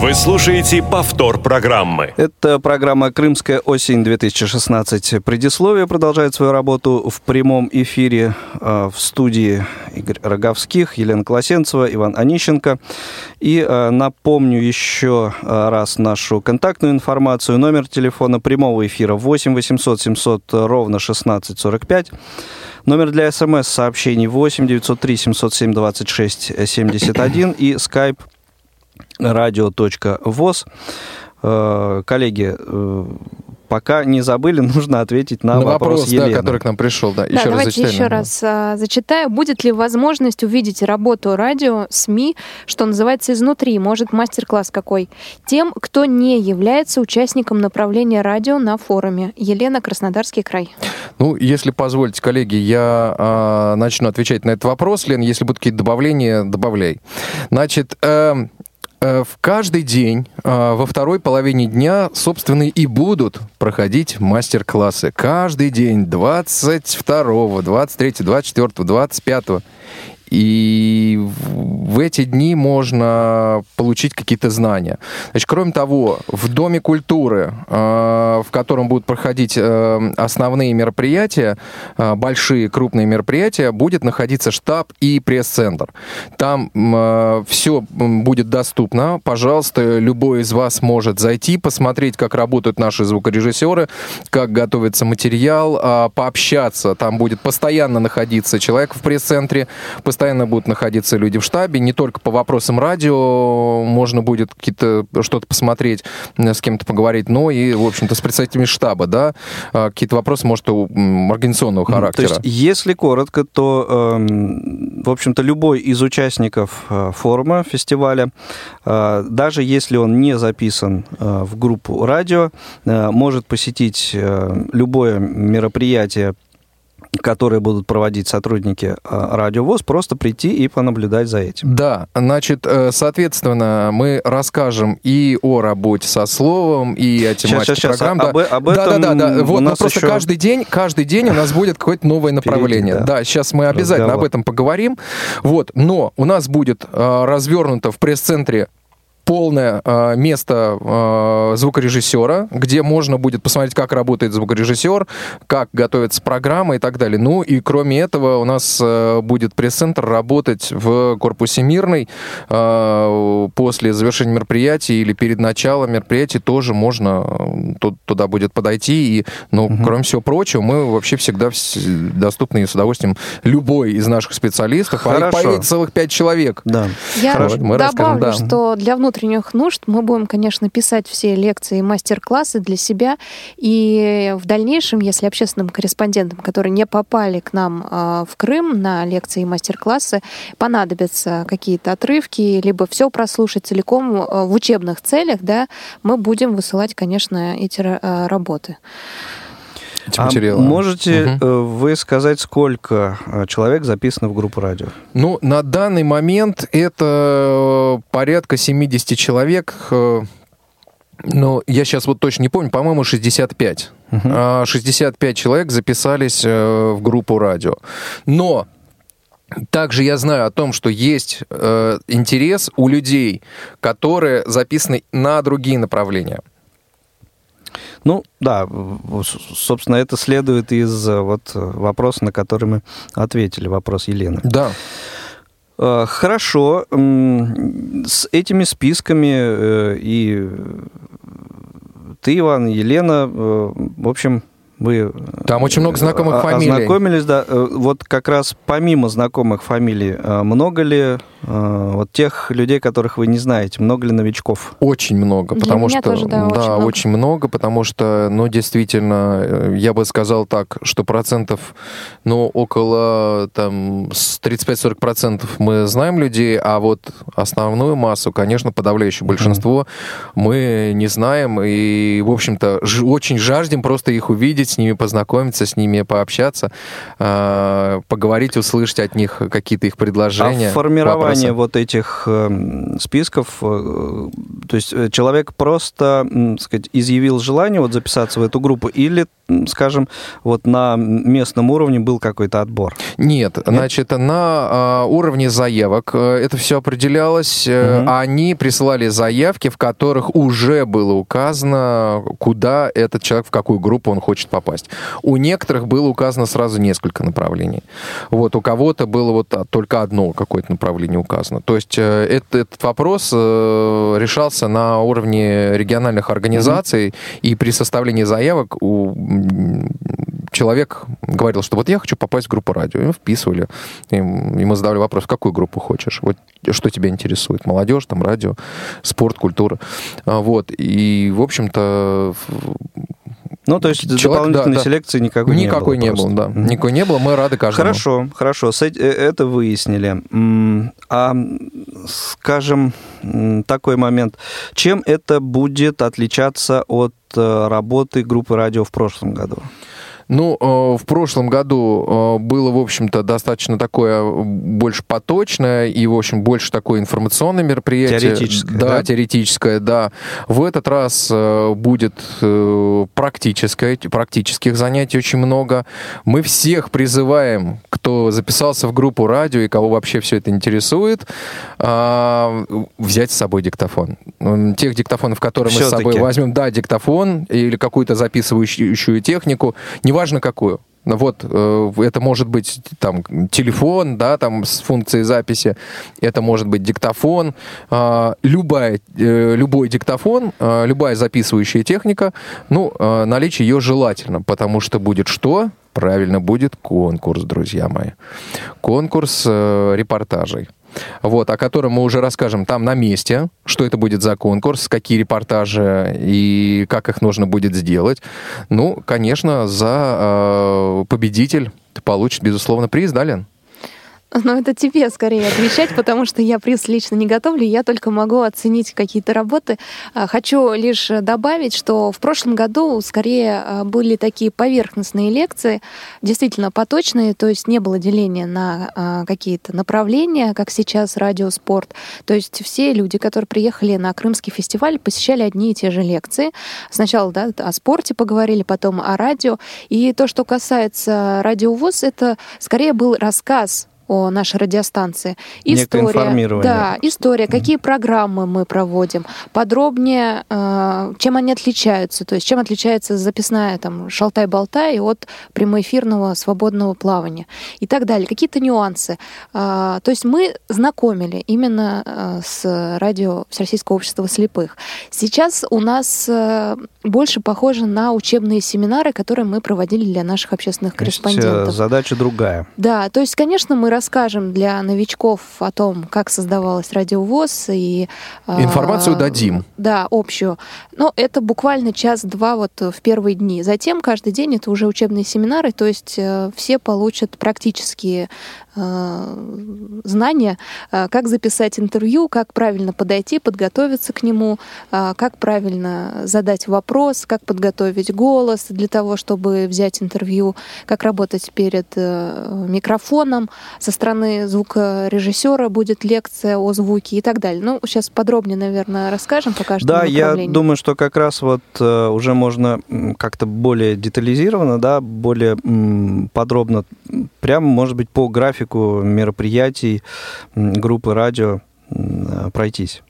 Вы слушаете повтор программы. Это программа «Крымская осень-2016». Предисловие продолжает свою работу в прямом эфире э, в студии Игорь Роговских, Елена Колосенцева, Иван Онищенко. И э, напомню еще э, раз нашу контактную информацию. Номер телефона прямого эфира 8 800 700 ровно 1645. Номер для смс-сообщений 8 903 707 26 71 и skype radio.voz. Э, коллеги, э, пока не забыли, [laughs] нужно ответить на, на вопрос, вопрос Елены. да, который к нам пришел. Да, Да, еще раз давайте зачитай еще раз а, зачитаю. Будет ли возможность увидеть работу радио, СМИ, что называется, изнутри? Может, мастер-класс какой? Тем, кто не является участником направления радио на форуме. Елена, Краснодарский край. Ну, если позволите, коллеги, я а, начну отвечать на этот вопрос. Лен, если будут какие-то добавления, добавляй. Значит, э, в каждый день э, во второй половине дня, собственно, и будут проходить мастер-классы. Каждый день 22, 23, 24, 25. И в эти дни можно получить какие-то знания. Значит, кроме того, в Доме культуры, э, в котором будут проходить э, основные мероприятия, э, большие крупные мероприятия, будет находиться штаб и пресс-центр. Там все будет доступно. Пожалуйста, любой из вас может зайти, посмотреть, как работают наши звукорежиссеры, как готовится материал, а, пообщаться. Там будет постоянно находиться человек в пресс-центре, постоянно будут находиться люди в штабе, не только по вопросам радио можно будет какие-то что-то посмотреть, с кем-то поговорить, но и, в общем-то, с представителями штаба, да, а, какие-то вопросы, может, организационного То характера. есть, если коротко, то, эм, в общем-то, любой из участников э, форума, фестиваля, э, даже если он не записан э, в группу радио, может посетить любое мероприятие, которое будут проводить сотрудники э, Радио ВОЗ, просто прийти и понаблюдать за этим. Да, значит, э, соответственно, мы расскажем и о работе со словом, и о тематике щас, щас, программ. об- об да, этом да, да, да. у Вот, нас ну, просто еще каждый день, каждый день у нас будет какое-то новое направление. да. да. сейчас мы обязательно Разговор. об этом поговорим. Вот, но у нас будет э, развернуто в пресс-центре полное э, место э, звукорежиссера, где можно будет посмотреть, как работает звукорежиссер, как готовится программа и так далее. Ну и кроме этого у нас э, будет пресс-центр работать в корпусе Мирный. Э, после завершения мероприятия или перед началом мероприятия тоже можно э, ту- туда будет подойти. И, ну, кроме всего прочего, мы вообще всегда вс- доступны и с удовольствием любой из наших специалистов. А их Хорошо. целых пять человек. Да. Я Хорошо, мы расскажем, добавлю, да. что для внутренних нужд мы будем, конечно, писать все лекции и мастер-классы для себя. И в дальнейшем, если общественным корреспондентам, которые не попали к нам э, в Крым на лекции и мастер-классы, понадобятся какие-то отрывки, либо все прослушать целиком э, в учебных целях, да, мы будем высылать, конечно, эти э, работы. Эти А материалы. можете э, вы сказать, сколько э, человек записано в группу радио? Ну, на данный момент это э, порядка 70 человек. Ну, я сейчас вот точно не помню, по-моему, 65. А, 65 человек записались в группу радио. Но также я знаю о том, что есть э, интерес у людей, которые записаны на другие направления. Ну, да, собственно, это следует из вот вопроса, на который мы ответили, вопрос Елены. Да. Хорошо. С этими списками и ты, Иван, Елена, в общем, вы Там очень много знакомых фамилий. Ознакомились, да. Вот как раз помимо знакомых фамилий, много ли Э, вот тех людей, которых вы не знаете, много ли новичков? Очень много, Для потому меня что тоже, да, очень да, много. очень много, потому что, ну, действительно, э, я бы сказал так, что процентов, ну, около там с 35-40 процентов мы знаем людей, а вот основную массу, конечно, подавляющее большинство мы не знаем и, в общем-то, ж- очень жаждем просто их увидеть, с ними познакомиться, с ними пообщаться, э, поговорить, услышать от них какие-то их предложения. А формирование вопросы. вот этих э, списков, э, то есть э, человек просто, так сказать, изъявил желание вот записаться в эту группу или, скажем, вот на местном уровне был какой-то отбор? Нет, значит, на а, уровне заявок э, это все определялось. Э, Мгм. Они присылали заявки, в которых уже было указано, куда этот человек, в какую группу он хочет попасть. У некоторых было указано сразу несколько направлений. Вот, у кого-то было вот а, только одно какое-то направление указано. То есть э, это- этот вопрос э, решался на уровне региональных организаций, и при составлении заявок у человек говорил, что вот я хочу попасть в группу радио. Его вписывали. Им- Ему задавали вопрос, какую группу хочешь? Вот что тебя интересует? Молодежь, там, радио, спорт, культура. А, Вот. И, в общем-то, Ну, то есть Человек, дополнительной да, да. селекции никакой, никакой не не было. было, да. просто. Мгм. Никакой не было. Мы рады каждому. Хорошо, хорошо, э, это выяснили. А, скажем, такой момент. Чем это будет отличаться от э, работы группы радио в прошлом году? Ну, э, в прошлом году э, было, в общем-то, достаточно такое э, больше поточное и, в общем, больше такое информационное мероприятие. Теоретическое, Да, да? теоретическое, да. В этот раз будет практическое, практических занятий очень много. Мы всех призываем, кто записался в группу радио и кого вообще все это интересует, взять с собой диктофон. Тех диктофонов, которые мы с собой возьмем, да, диктофон или какую-то записывающую технику, неважно какую. Ну Вот, э, это может быть там телефон, да, там с функцией записи, это может быть диктофон, а, любая, э, любой диктофон, а, любая записывающая техника, ну, а, наличие ее желательно, потому что будет что? Правильно, будет конкурс, друзья мои. Конкурс э, репортажей. Вот, о котором мы уже расскажем там на месте, что это будет за конкурс, какие репортажи и как их нужно будет сделать. Ну, конечно, за э, победитель получит, безусловно, приз, да, Лен? Ну, это тебе скорее отвечать, потому что я приз лично не готовлю, я только могу оценить какие-то работы. А, Хочу лишь добавить, что в прошлом году скорее а, были такие поверхностные лекции, действительно поточные, то есть не было деления на а, какие-то направления, как сейчас радиоспорт. То есть все люди, которые приехали на Крымский фестиваль, посещали одни и те же лекции. Сначала да, о спорте поговорили, потом о радио. И то, что касается радиовоз, это скорее был рассказ о нашей радиостанции. Информирование. Да, история, какие программы мы проводим, подробнее, э, чем они отличаются, то есть чем отличается записная там шалтай-болтай от прямоэфирного свободного плавания и так далее, какие-то нюансы. А, То есть мы знакомили именно э, с радио Всероссийского общества слепых. Сейчас у нас э, больше похоже на учебные семинары, которые мы проводили для наших общественных есть, э, корреспондентов. задача другая. Да, то есть, конечно, мы расскажем для новичков о том, как создавалась радиовоз и... а, Информацию дадим. Да, общую. Но это буквально час-два вот в первые дни. Затем каждый день это уже учебные семинары, то есть э, все получат практические э, знания, э, как записать интервью, как правильно подойти, подготовиться к нему, э, как правильно задать вопрос, как подготовить голос для того, чтобы взять интервью, как работать перед э, микрофоном. Со стороны звукорежиссера будет лекция о звуке и так далее. Ну, сейчас подробнее, наверное, расскажем по каждому Да, я думаю, что как раз вот э, уже можно как-то более детализированно, да, более подробно, прямо, может быть, по графику мероприятий м, группы радио э, пройтись.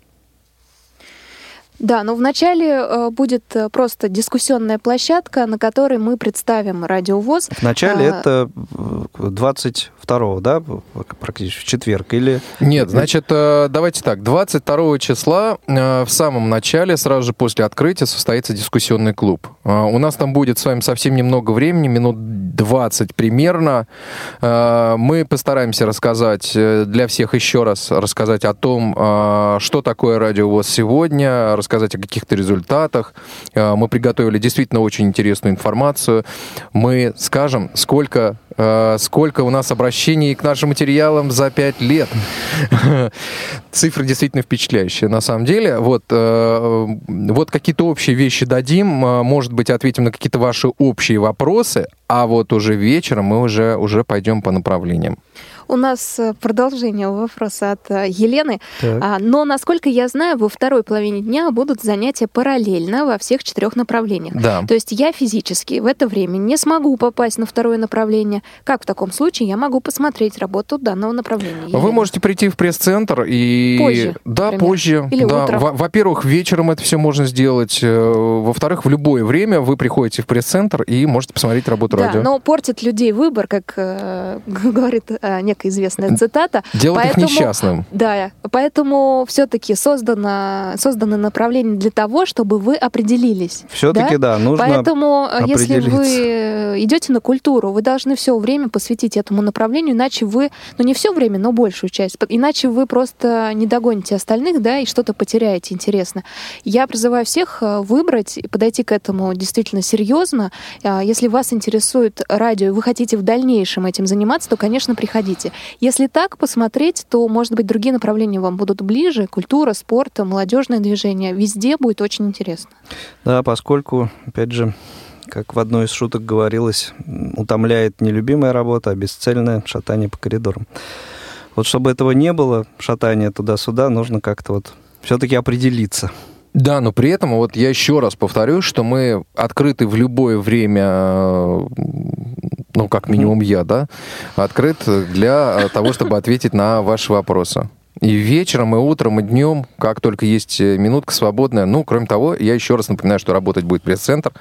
Да, но вначале э, будет э, просто дискуссионная площадка, на которой мы представим радиовоз. Вначале А, это 22 да, практически в четверг, или... Нет, значит, э, давайте так. 22 числа э, в самом начале, сразу же после открытия, состоится дискуссионный клуб. Э, У нас там будет с вами совсем немного времени, минут 20 примерно. Мы постараемся рассказать для всех еще раз, рассказать о том, что такое радиовоз сегодня, рассказать о каких-то результатах. Мы приготовили действительно очень интересную информацию. Мы скажем, сколько, сколько у нас обращений к нашим материалам за пять лет. [laughs] Цифры действительно впечатляющие, на самом деле. Вот, э, вот какие-то общие вещи дадим, э, может быть, ответим на какие-то ваши общие вопросы, а вот уже вечером мы уже, уже пойдем по направлениям. У нас э, продолжение вопроса от э, Елены. Так. А, Но, насколько я знаю, во второй половине дня будут занятия параллельно во всех четырех направлениях. Да. То есть я физически в это время не смогу попасть на второе направление. Как в таком случае я могу посмотреть работу данного направления? Вы Елена? можете прийти в пресс-центр и... Позже, Да, например. позже. Или да. утром. Во-первых, вечером это все можно сделать. Э, Во-вторых, в любое время вы приходите в пресс-центр и можете посмотреть работу Да, радио. но портит людей выбор, как э, [laughs] говорит э, некая известная цитата. Делать их Поэтому- несчастным. Да, поэтому все-таки создано, создано направление для того, чтобы вы определились. Все-таки, да, нужно Поэтому, э, если вы идете на культуру, вы должны все время посвятить этому направлению, иначе вы, ну не все время, но большую часть, иначе вы просто не догоните остальных, да, и что-то потеряете интересно. Я призываю всех э, выбрать и подойти к этому действительно серьезно. А, Если вас интересует радио, и вы хотите в дальнейшем этим заниматься, то, конечно, приходите. Если так посмотреть, то, может быть, другие направления вам будут ближе. Культура, спорт, молодежное движение. Везде будет очень интересно. Да, поскольку, опять же, как в одной из шуток говорилось, утомляет не любимая работа, а бесцельное шатание по коридорам. Вот чтобы этого не было, шатание туда-сюда, нужно как-то вот все-таки определиться. Да, но при этом вот я еще раз повторю, что мы открыты в любое время, э, ну, как минимум я, да, открыт для того, чтобы ответить на ваши вопросы. И вечером, и утром, и днем, как только есть э, минутка свободная. Ну, кроме того, я еще раз напоминаю, что работать будет пресс-центр.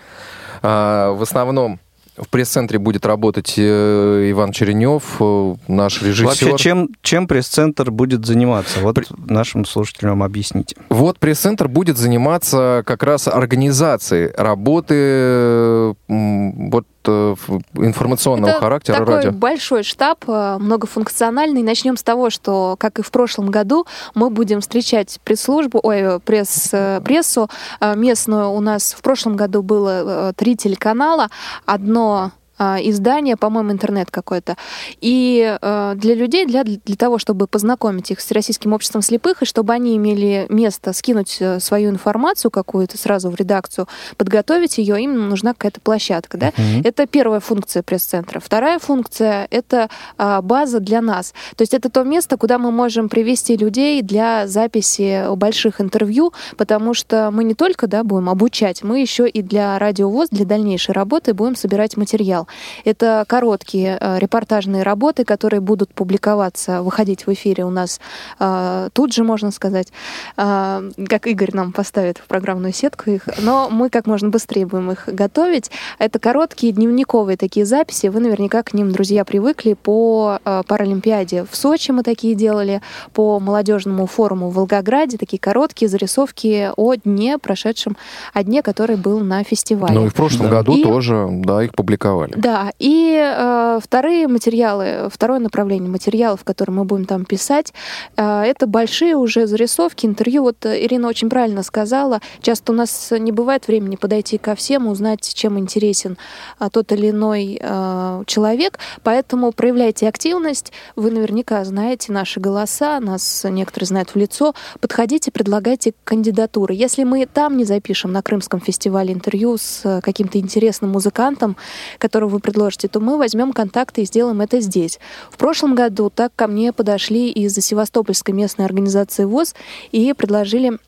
А, В основном в пресс-центре будет работать э, Иван Черенев, э, наш режиссер. Вообще, чем, чем пресс-центр будет заниматься? Вот нашим слушателям объясните. Вот пресс-центр будет заниматься как раз организацией работы э, вот э, информационного Это характера такой радио. большой штаб, э, многофункциональный. Начнем с того, что, как и в прошлом году, мы будем встречать пресс-службу, ой, э, пресс, э, прессу э, местную. У нас в прошлом году было э, три телеканала, одно издание, по-моему, интернет какой-то. И э, для людей, для, для того, чтобы познакомить их с Российским обществом слепых, и чтобы они имели место скинуть э, свою информацию какую-то сразу в редакцию, подготовить ее, им нужна какая-то площадка. Да? Это первая функция пресс-центра. Вторая функция — это а, база для нас. То есть это то место, куда мы можем привести людей для записи больших интервью, потому что мы не только да, будем обучать, мы еще и для радиовоз, для дальнейшей работы будем собирать материал. Это короткие э, репортажные работы, которые будут публиковаться, выходить в эфире у нас э, тут же, можно сказать, э, как Игорь нам поставит в программную сетку их, но мы как можно быстрее будем их готовить. Это короткие дневниковые такие записи, вы наверняка к ним, друзья, привыкли по Паралимпиаде. В Сочи мы такие делали, по молодежному форуму в Волгограде, такие короткие зарисовки о дне, прошедшем, о дне, который был на фестивале. Ну и в прошлом Да. году И- тоже, да, их публиковали. Да, и э, вторые материалы, второе направление материалов, которые мы будем там писать, э, это большие уже зарисовки, интервью. Вот э, Ирина очень правильно сказала, часто у нас не бывает времени подойти ко всем, узнать, чем интересен а, тот или иной э, человек, поэтому проявляйте активность, вы наверняка знаете наши голоса, нас некоторые знают в лицо, подходите, предлагайте кандидатуры. Если мы там не запишем на Крымском фестивале интервью с э, каким-то интересным музыкантом, которого вы предложите, то мы возьмем контакты и сделаем это здесь. В прошлом году так ко мне подошли из Севастопольской местной организации ВОЗ и предложили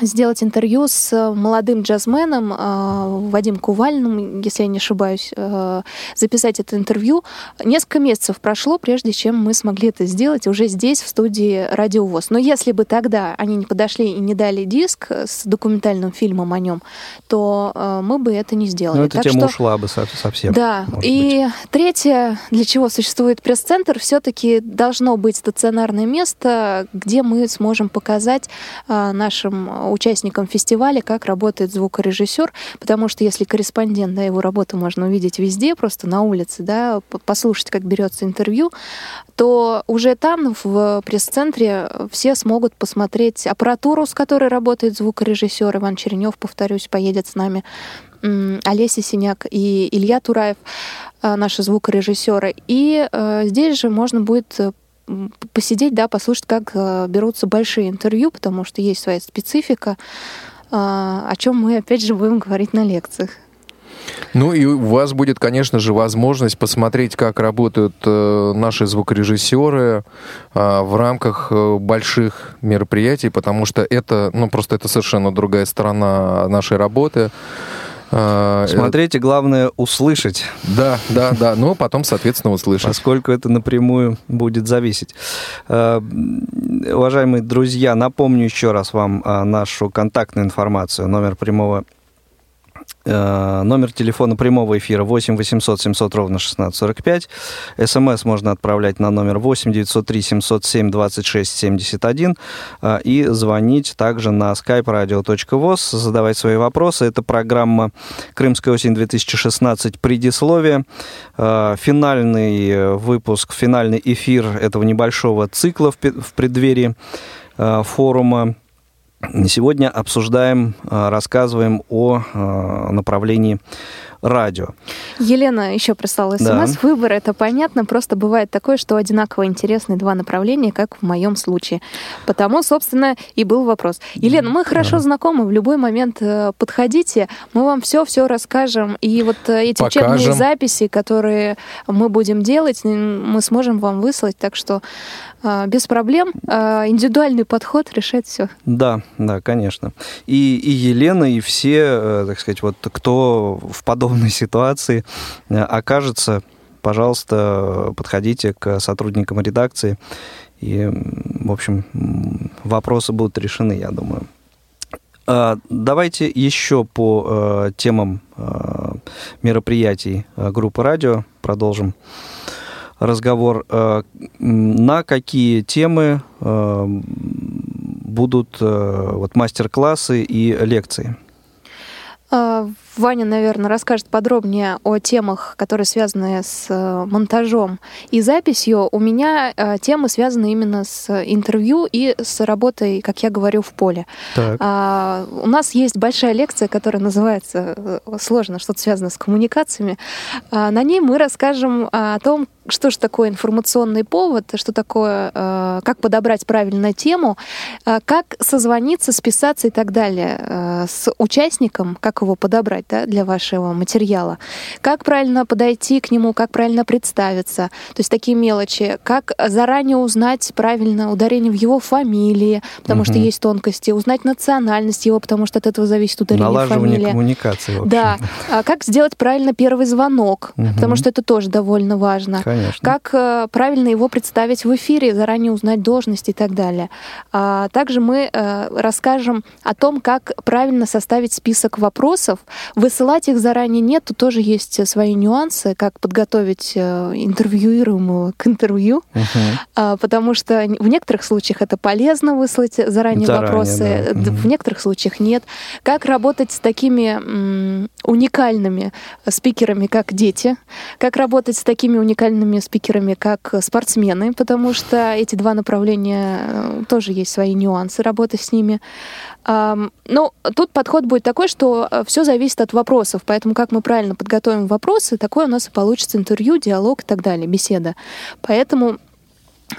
сделать интервью с молодым джазменом э, Вадим Кувальным, если я не ошибаюсь, э, записать это интервью. Несколько месяцев прошло, прежде чем мы смогли это сделать уже здесь, в студии Радио ВОЗ. Но если бы тогда они не подошли и не дали диск с документальным фильмом о нем, то э, мы бы это не сделали. Ну, эта так тема что... ушла бы совсем. Да, и быть. третье, для чего существует пресс-центр, все-таки должно быть стационарное место, где мы сможем показать э, нашим участникам фестиваля, как работает звукорежиссер, потому что если корреспондент, да, его работу можно увидеть везде, просто на улице, да, послушать, как берется интервью, то уже там, в пресс-центре, все смогут посмотреть аппаратуру, с которой работает звукорежиссер Иван Черенев, повторюсь, поедет с нами, Олеся Синяк и Илья Тураев, э, наши звукорежиссеры. И э, здесь же можно будет посидеть, да, послушать, как э, берутся большие интервью, потому что есть своя специфика, э, о чем мы, опять же, будем говорить на лекциях. Ну и у вас будет, конечно же, возможность посмотреть, как работают э, наши звукорежиссеры э, в рамках э, больших мероприятий, потому что это, ну просто это совершенно другая сторона нашей работы. А, Смотрите, главное услышать. Да, да, да, но потом, соответственно, услышать. Поскольку это напрямую будет зависеть. А, уважаемые друзья, напомню еще раз вам а, нашу контактную информацию. Номер прямого Э, номер телефона прямого эфира 8 800 700 ровно 1645. СМС можно отправлять на номер 8 903 707 26 71 и звонить также на skype radio.voz, задавать свои вопросы. Это программа «Крымская осень 2016. Предисловие». Э, финальный выпуск, финальный эфир этого небольшого цикла в преддверии э, форума Сегодня обсуждаем, а, рассказываем о а, направлении радио. Елена еще прислала смс. Да. Выбор это понятно, просто бывает такое, что одинаково интересны два направления, как в моем случае. Потому, собственно, и был вопрос. Елена, мы хорошо да. знакомы, в любой момент э, подходите, мы вам все-все расскажем. И вот э, эти Покажем. учебные записи, которые мы будем делать, мы сможем вам выслать. Так что э, без проблем. Индивидуальный подход решает все. Да, да, конечно. И, и Елена, и все, так сказать, вот кто в подобном подобной ситуации э, окажется, пожалуйста, подходите к сотрудникам редакции, и, в общем, вопросы будут решены, я думаю. А, давайте еще по э, темам э, мероприятий группы радио продолжим разговор. На какие темы будут вот мастер-классы и лекции? Ваня, наверное, расскажет подробнее о темах, которые связаны с э, монтажом и записью. У меня э, темы связаны именно с интервью и с работой, как я говорю, в поле. Так. А, у нас есть большая лекция, которая называется э, «Сложно, что-то связано с коммуникациями». А, на ней мы расскажем о том, что же такое информационный повод, что такое, э, как подобрать правильно тему, э, как созвониться, списаться и так далее э, с участником, как его подобрать да, для вашего материала, как правильно подойти к нему, как правильно представиться, то есть такие мелочи, как заранее узнать правильно ударение в его фамилии, потому угу. что есть тонкости, узнать национальность его, потому что от этого зависит ударение Налаживание фамилии. коммуникации. Да, а как сделать правильно первый звонок, угу. потому что это тоже довольно важно. Конечно. Конечно. как э, правильно его представить в эфире, заранее узнать должность и так далее. А также мы э, расскажем о том, как правильно составить список вопросов. Высылать их заранее нет, тут тоже есть свои нюансы, как подготовить э, интервьюируемого к интервью, угу. потому что в некоторых случаях это полезно выслать заранее, заранее вопросы, да. в некоторых случаях нет. Как работать с такими уникальными спикерами, как дети, как работать с такими уникальными такими спикерами, как спортсмены, потому что эти два направления э, тоже есть свои нюансы работы с ними. Но тут подход будет такой, что э, все зависит от вопросов, поэтому как мы правильно подготовим вопросы, такое у нас и получится интервью, диалог и так далее, беседа. Поэтому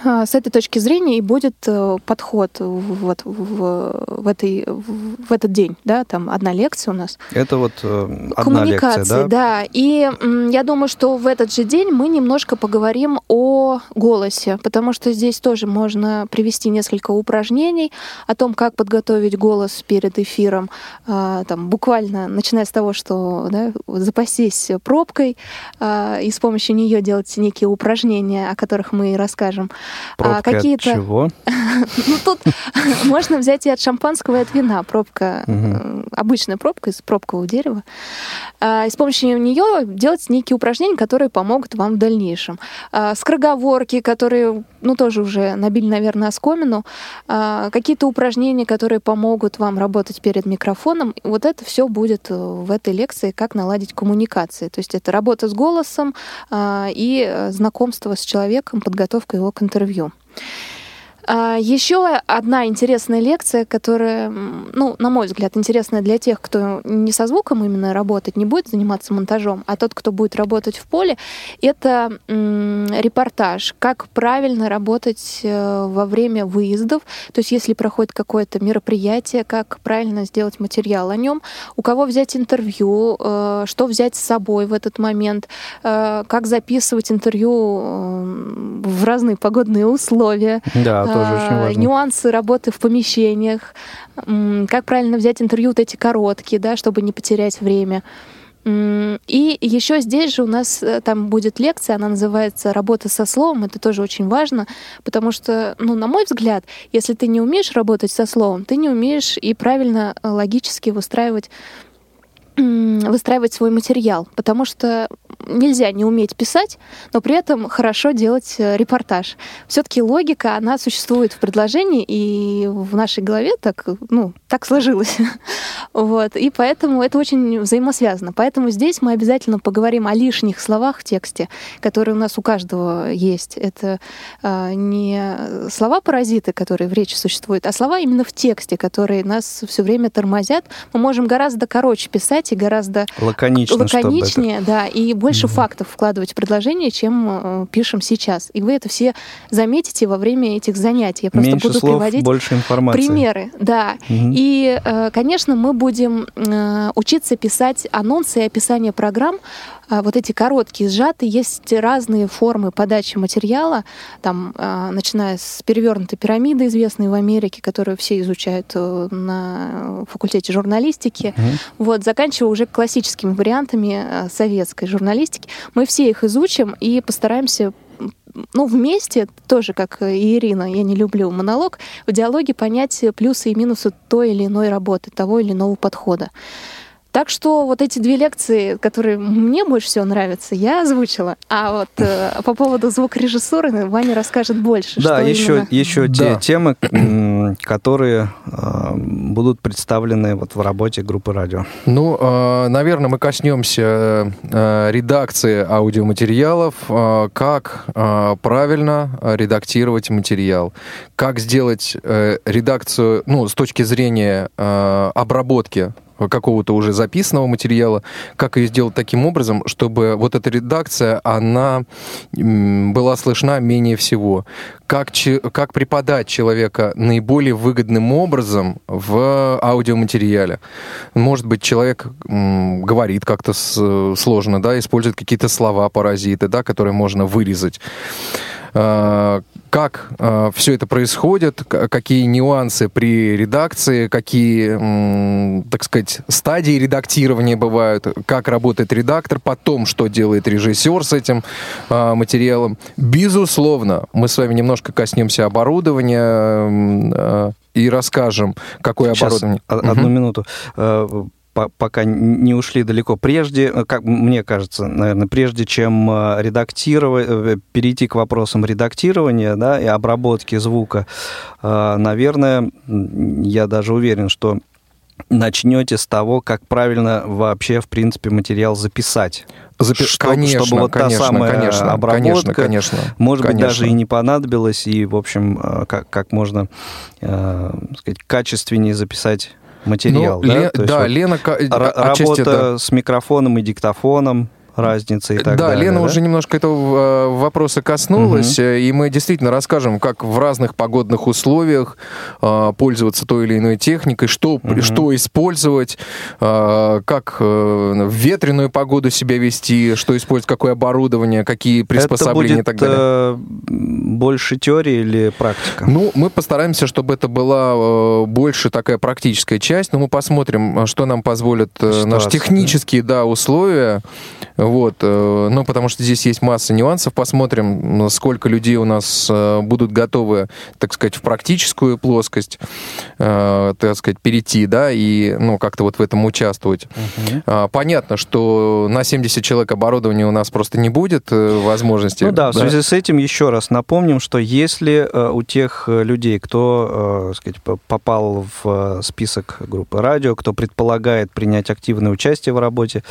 с этой точки зрения и будет э, подход вот в, в, этой, в этот день, да, там одна лекция у нас. Это вот э, одна лекция, да? да. И я думаю, что в этот же день мы немножко поговорим о голосе, потому что здесь тоже можно привести несколько упражнений о том, как подготовить голос перед эфиром, а, там буквально начиная с того, что да, запастись пробкой а, и с помощью нее делать некие упражнения, о которых мы и расскажем. Пробка а какие-то... от чего? [laughs] ну, тут [laughs] можно взять и от шампанского, и от вина. Пробка, угу. обычная пробка из пробкового дерева. А, и с помощью нее делать некие упражнения, которые помогут вам в дальнейшем. А, скороговорки, которые, ну, тоже уже набили, наверное, оскомину. А, какие-то упражнения, которые помогут вам работать перед микрофоном. Вот это все будет э, в этой лекции, как наладить коммуникации. То есть это работа с голосом и э, знакомство с человеком, подготовка его к интервью. А, Еще одна интересная лекция, которая, ну, на мой взгляд, интересная для тех, кто не со звуком именно работать, не будет заниматься монтажом, а тот, кто будет работать в поле, это репортаж, как правильно работать э, во время выездов, то есть если проходит какое-то мероприятие, как правильно сделать материал о нем, у кого взять интервью, э, что взять с собой в этот момент, э, как записывать интервью в разные погодные условия. Да, тоже очень а, важно. Нюансы работы в помещениях, как правильно взять интервью вот эти короткие, да, чтобы не потерять время. И еще здесь же у нас э, там будет лекция, она называется «Работа со словом». Это тоже очень важно, потому что, ну, на мой взгляд, если ты не умеешь работать со словом, ты не умеешь и правильно э, логически выстраивать выстраивать свой материал, потому что нельзя не уметь писать, но при этом хорошо делать э, репортаж. Все-таки логика, она существует в предложении, и в нашей голове так, ну, так сложилось. [laughs] вот. И поэтому это очень взаимосвязано. Поэтому здесь мы обязательно поговорим о лишних словах в тексте, которые у нас у каждого есть. Это э, не слова-паразиты, которые в речи существуют, а слова именно в тексте, которые нас все время тормозят. Мы можем гораздо короче писать и гораздо Лаконично, лаконичнее, это... да, и больше mm-hmm. фактов вкладывать в предложение, чем э, пишем сейчас. И вы это все заметите во время этих занятий. Я просто Меньше буду слов, приводить больше информации. примеры, да. Mm-hmm. И, э, конечно, мы будем э, учиться писать анонсы и описание программ вот эти короткие, сжатые, есть разные формы подачи материала, там, а, начиная с перевернутой пирамиды, известной в Америке, которую все изучают э, на факультете журналистики, mm-hmm. вот, заканчивая уже классическими вариантами э, советской журналистики. Мы все их изучим и постараемся ну, вместе, тоже как и Ирина, я не люблю монолог, в диалоге понять плюсы и минусы той или иной работы, того или иного подхода. Так что вот эти две лекции, которые мне больше всего нравятся, я озвучила. А вот э, по поводу звукорежиссуры Ваня расскажет больше. Да, еще, именно... еще да. те темы, которые э, будут представлены вот в работе группы радио. Ну, э, наверное, мы коснемся э, редакции аудиоматериалов, э, как э, правильно редактировать материал, как сделать э, редакцию, ну, с точки зрения э, обработки какого-то уже записанного материала, как ее сделать таким образом, чтобы вот эта редакция, она была слышна менее всего. Как, как преподать человека наиболее выгодным образом в аудиоматериале. Может быть, человек говорит как-то сложно, да, использует какие-то слова-паразиты, да, которые можно вырезать. А, как э, все это происходит, какие нюансы при редакции, какие, так сказать, стадии редактирования бывают, как работает редактор, потом что делает режиссер с этим э, материалом. Безусловно, мы с вами немножко коснемся оборудования э, и расскажем, какое Сейчас, оборудование. Одну угу. минуту пока не ушли далеко. Прежде, э, как мне кажется, наверное, прежде чем э, редактировать, э, перейти к вопросам редактирования да, и обработки звука, наверное, я даже уверен, что начнете с того, как правильно вообще, в принципе, материал записать. Запи... Что, конечно, чтобы вот конечно, та самая конечно, обработка, конечно, конечно, может конечно. быть, даже и не понадобилась, и, в общем, как, как можно э, сказать, качественнее записать материал. Ну, да, Ле- да вот Лена... Р- работа это... с микрофоном и диктофоном, разница и так да, далее. Лена да? уже немножко этого э, вопроса коснулась, угу. и мы действительно расскажем, как в разных погодных условиях э, пользоваться той или иной техникой, что, угу. что использовать, э, как э, в ветреную погоду себя вести, что использовать, какое оборудование, какие приспособления это будет, и так далее. Э, больше теории или практика? Ну, мы постараемся, чтобы это была э, больше такая практическая часть, но мы посмотрим, что нам позволят э, наши технические да, условия. Вот, э, ну, потому что здесь есть масса нюансов. Посмотрим, сколько людей у нас э, будут готовы, так сказать, в практическую плоскость, э, так сказать, перейти, да, и, ну, как-то вот в этом участвовать. Угу. Понятно, что на 70 человек оборудования у нас просто не будет возможности. Ну да, в связи с этим еще раз напомним, что если у тех людей, кто, так сказать, попал в список группы радио, кто предполагает принять активное участие в работе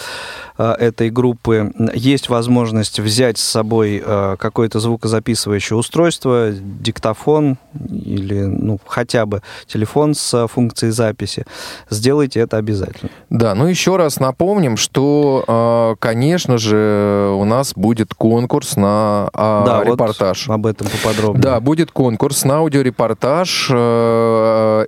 этой группы, группы есть возможность взять с собой э, какое-то звукозаписывающее устройство, диктофон или ну, хотя бы телефон с функцией записи, сделайте это обязательно. Да, ну еще раз напомним, что, э, конечно же, у нас будет конкурс на э, да, репортаж. Вот об этом поподробнее. Да, будет конкурс на аудиорепортаж.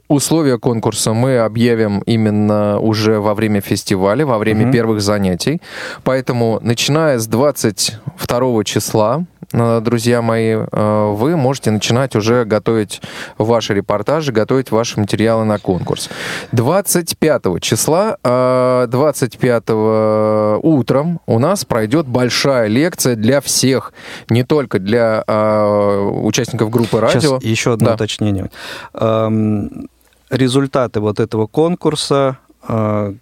Условия конкурса мы объявим именно уже во время фестиваля, во время угу. первых занятий. Поэтому Поэтому, начиная с 22 числа, э, друзья мои, э, вы можете начинать уже готовить ваши репортажи, готовить ваши материалы на конкурс. 25 числа, 25 э, утром у нас пройдет большая лекция для всех, не только для участников группы радио. Сейчас еще одно да. уточнение. Эм, результаты вот этого конкурса я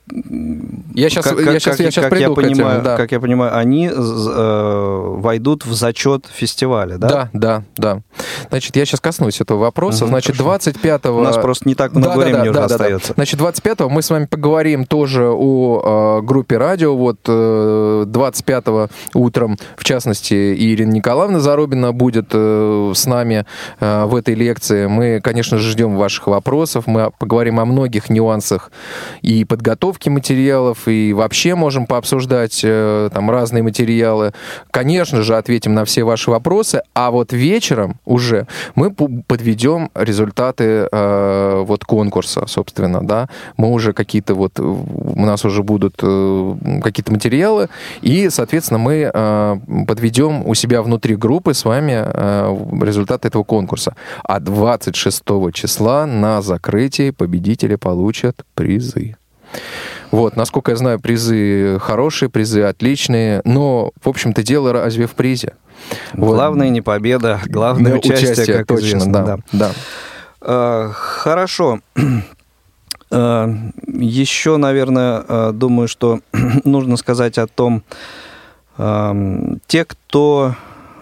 сейчас, как, я сейчас, как, я сейчас как приду я понимаю, этим, да. Как я понимаю, они э, войдут в зачет фестиваля, да? Да, да, да. Значит, я сейчас коснусь этого вопроса. Угу, Значит, 25-го... У нас просто не так много да, времени да, да, уже да, остается. Да, да. Значит, 25-го мы с вами поговорим тоже о э, группе радио. Вот э, 25-го утром, в частности, Ирина Николаевна Зарубина будет э, с нами э, в этой лекции. Мы, конечно же, ждем ваших вопросов. Мы поговорим о многих нюансах и подготовки материалов, и вообще можем пообсуждать э, там разные материалы. Конечно же, ответим на все ваши вопросы, а вот вечером уже мы подведем результаты э, вот конкурса, собственно, да. Мы уже какие-то вот, у нас уже будут э, какие-то материалы, и, соответственно, мы э, подведем у себя внутри группы с вами э, результаты этого конкурса. А 26 числа на закрытии победители получат призы. Вот, насколько я знаю, призы хорошие, призы отличные, но, в общем-то, дело разве в призе? Вот. Главное не победа, главное да, участие, участие, как точно, известно. Да, да. да. А, хорошо. А, [clears throat] еще, наверное, а, думаю, что [clears throat] нужно сказать о том, а, те, кто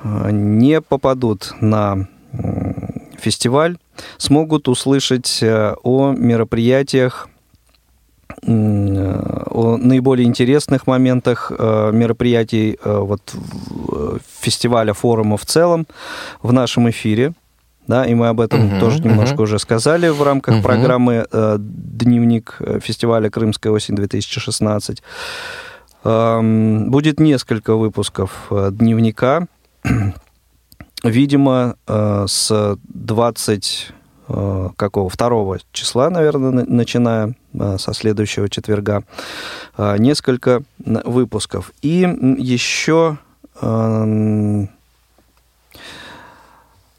не попадут на фестиваль, смогут услышать о мероприятиях о наиболее интересных моментах э, мероприятий э, вот, фестиваля, форума в целом в нашем эфире. Да, и мы об этом uh-huh, тоже немножко uh-huh. уже сказали в рамках uh-huh. программы э, «Дневник фестиваля «Крымская осень-2016». Эм, будет несколько выпусков дневника. [clears throat] Видимо, с 20 Э, какого? Второго числа, наверное, начиная э, со следующего четверга, э, несколько выпусков. И еще,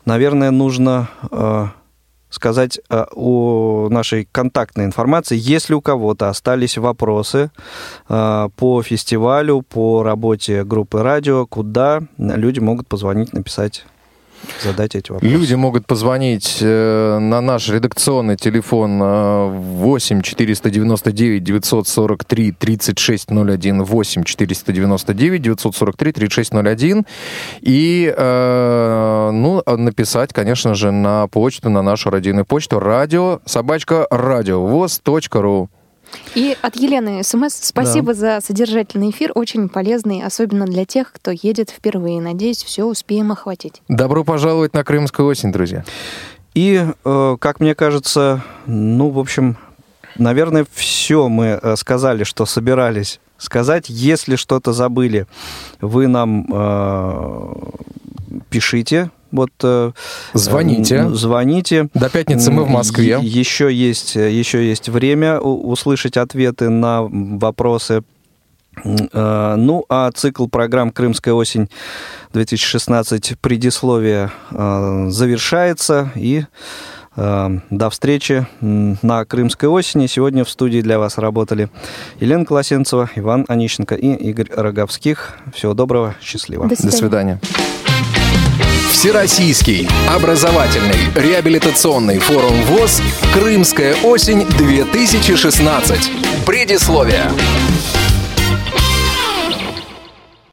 наверное, нужно сказать о нашей контактной информации. Если у кого-то остались вопросы по фестивалю, по работе группы радио, куда люди могут позвонить, написать задать эти вопросы. Люди могут позвонить э, на наш редакционный телефон 8 499 943 3601 8 499 943 3601 и э, ну, написать, конечно же, на почту, на нашу родийную почту радио собачка радиовоз.ру. И от Елены СМС спасибо да. за содержательный эфир, очень полезный, особенно для тех, кто едет впервые. Надеюсь, все успеем охватить. Добро пожаловать на Крымскую осень, друзья. И, э, как мне кажется, ну, в общем, наверное, все мы э, сказали, что собирались сказать. Если что-то забыли, вы нам э, пишите. Вот, э, Звоните. э, звоните. До пятницы мы в Москве. Е- Еще есть, еще есть время у- услышать ответы на вопросы. Э, Ну, а цикл программ «Крымская осень-2016» предисловие э, завершается. И э, до встречи на «Крымской осени». Сегодня в студии для вас работали Елена Колосенцева, Иван Онищенко и Игорь Роговских. Всего доброго, счастливо. До До свидания. Всероссийский образовательный реабилитационный форум ВОЗ «Крымская осень-2016». Предисловие.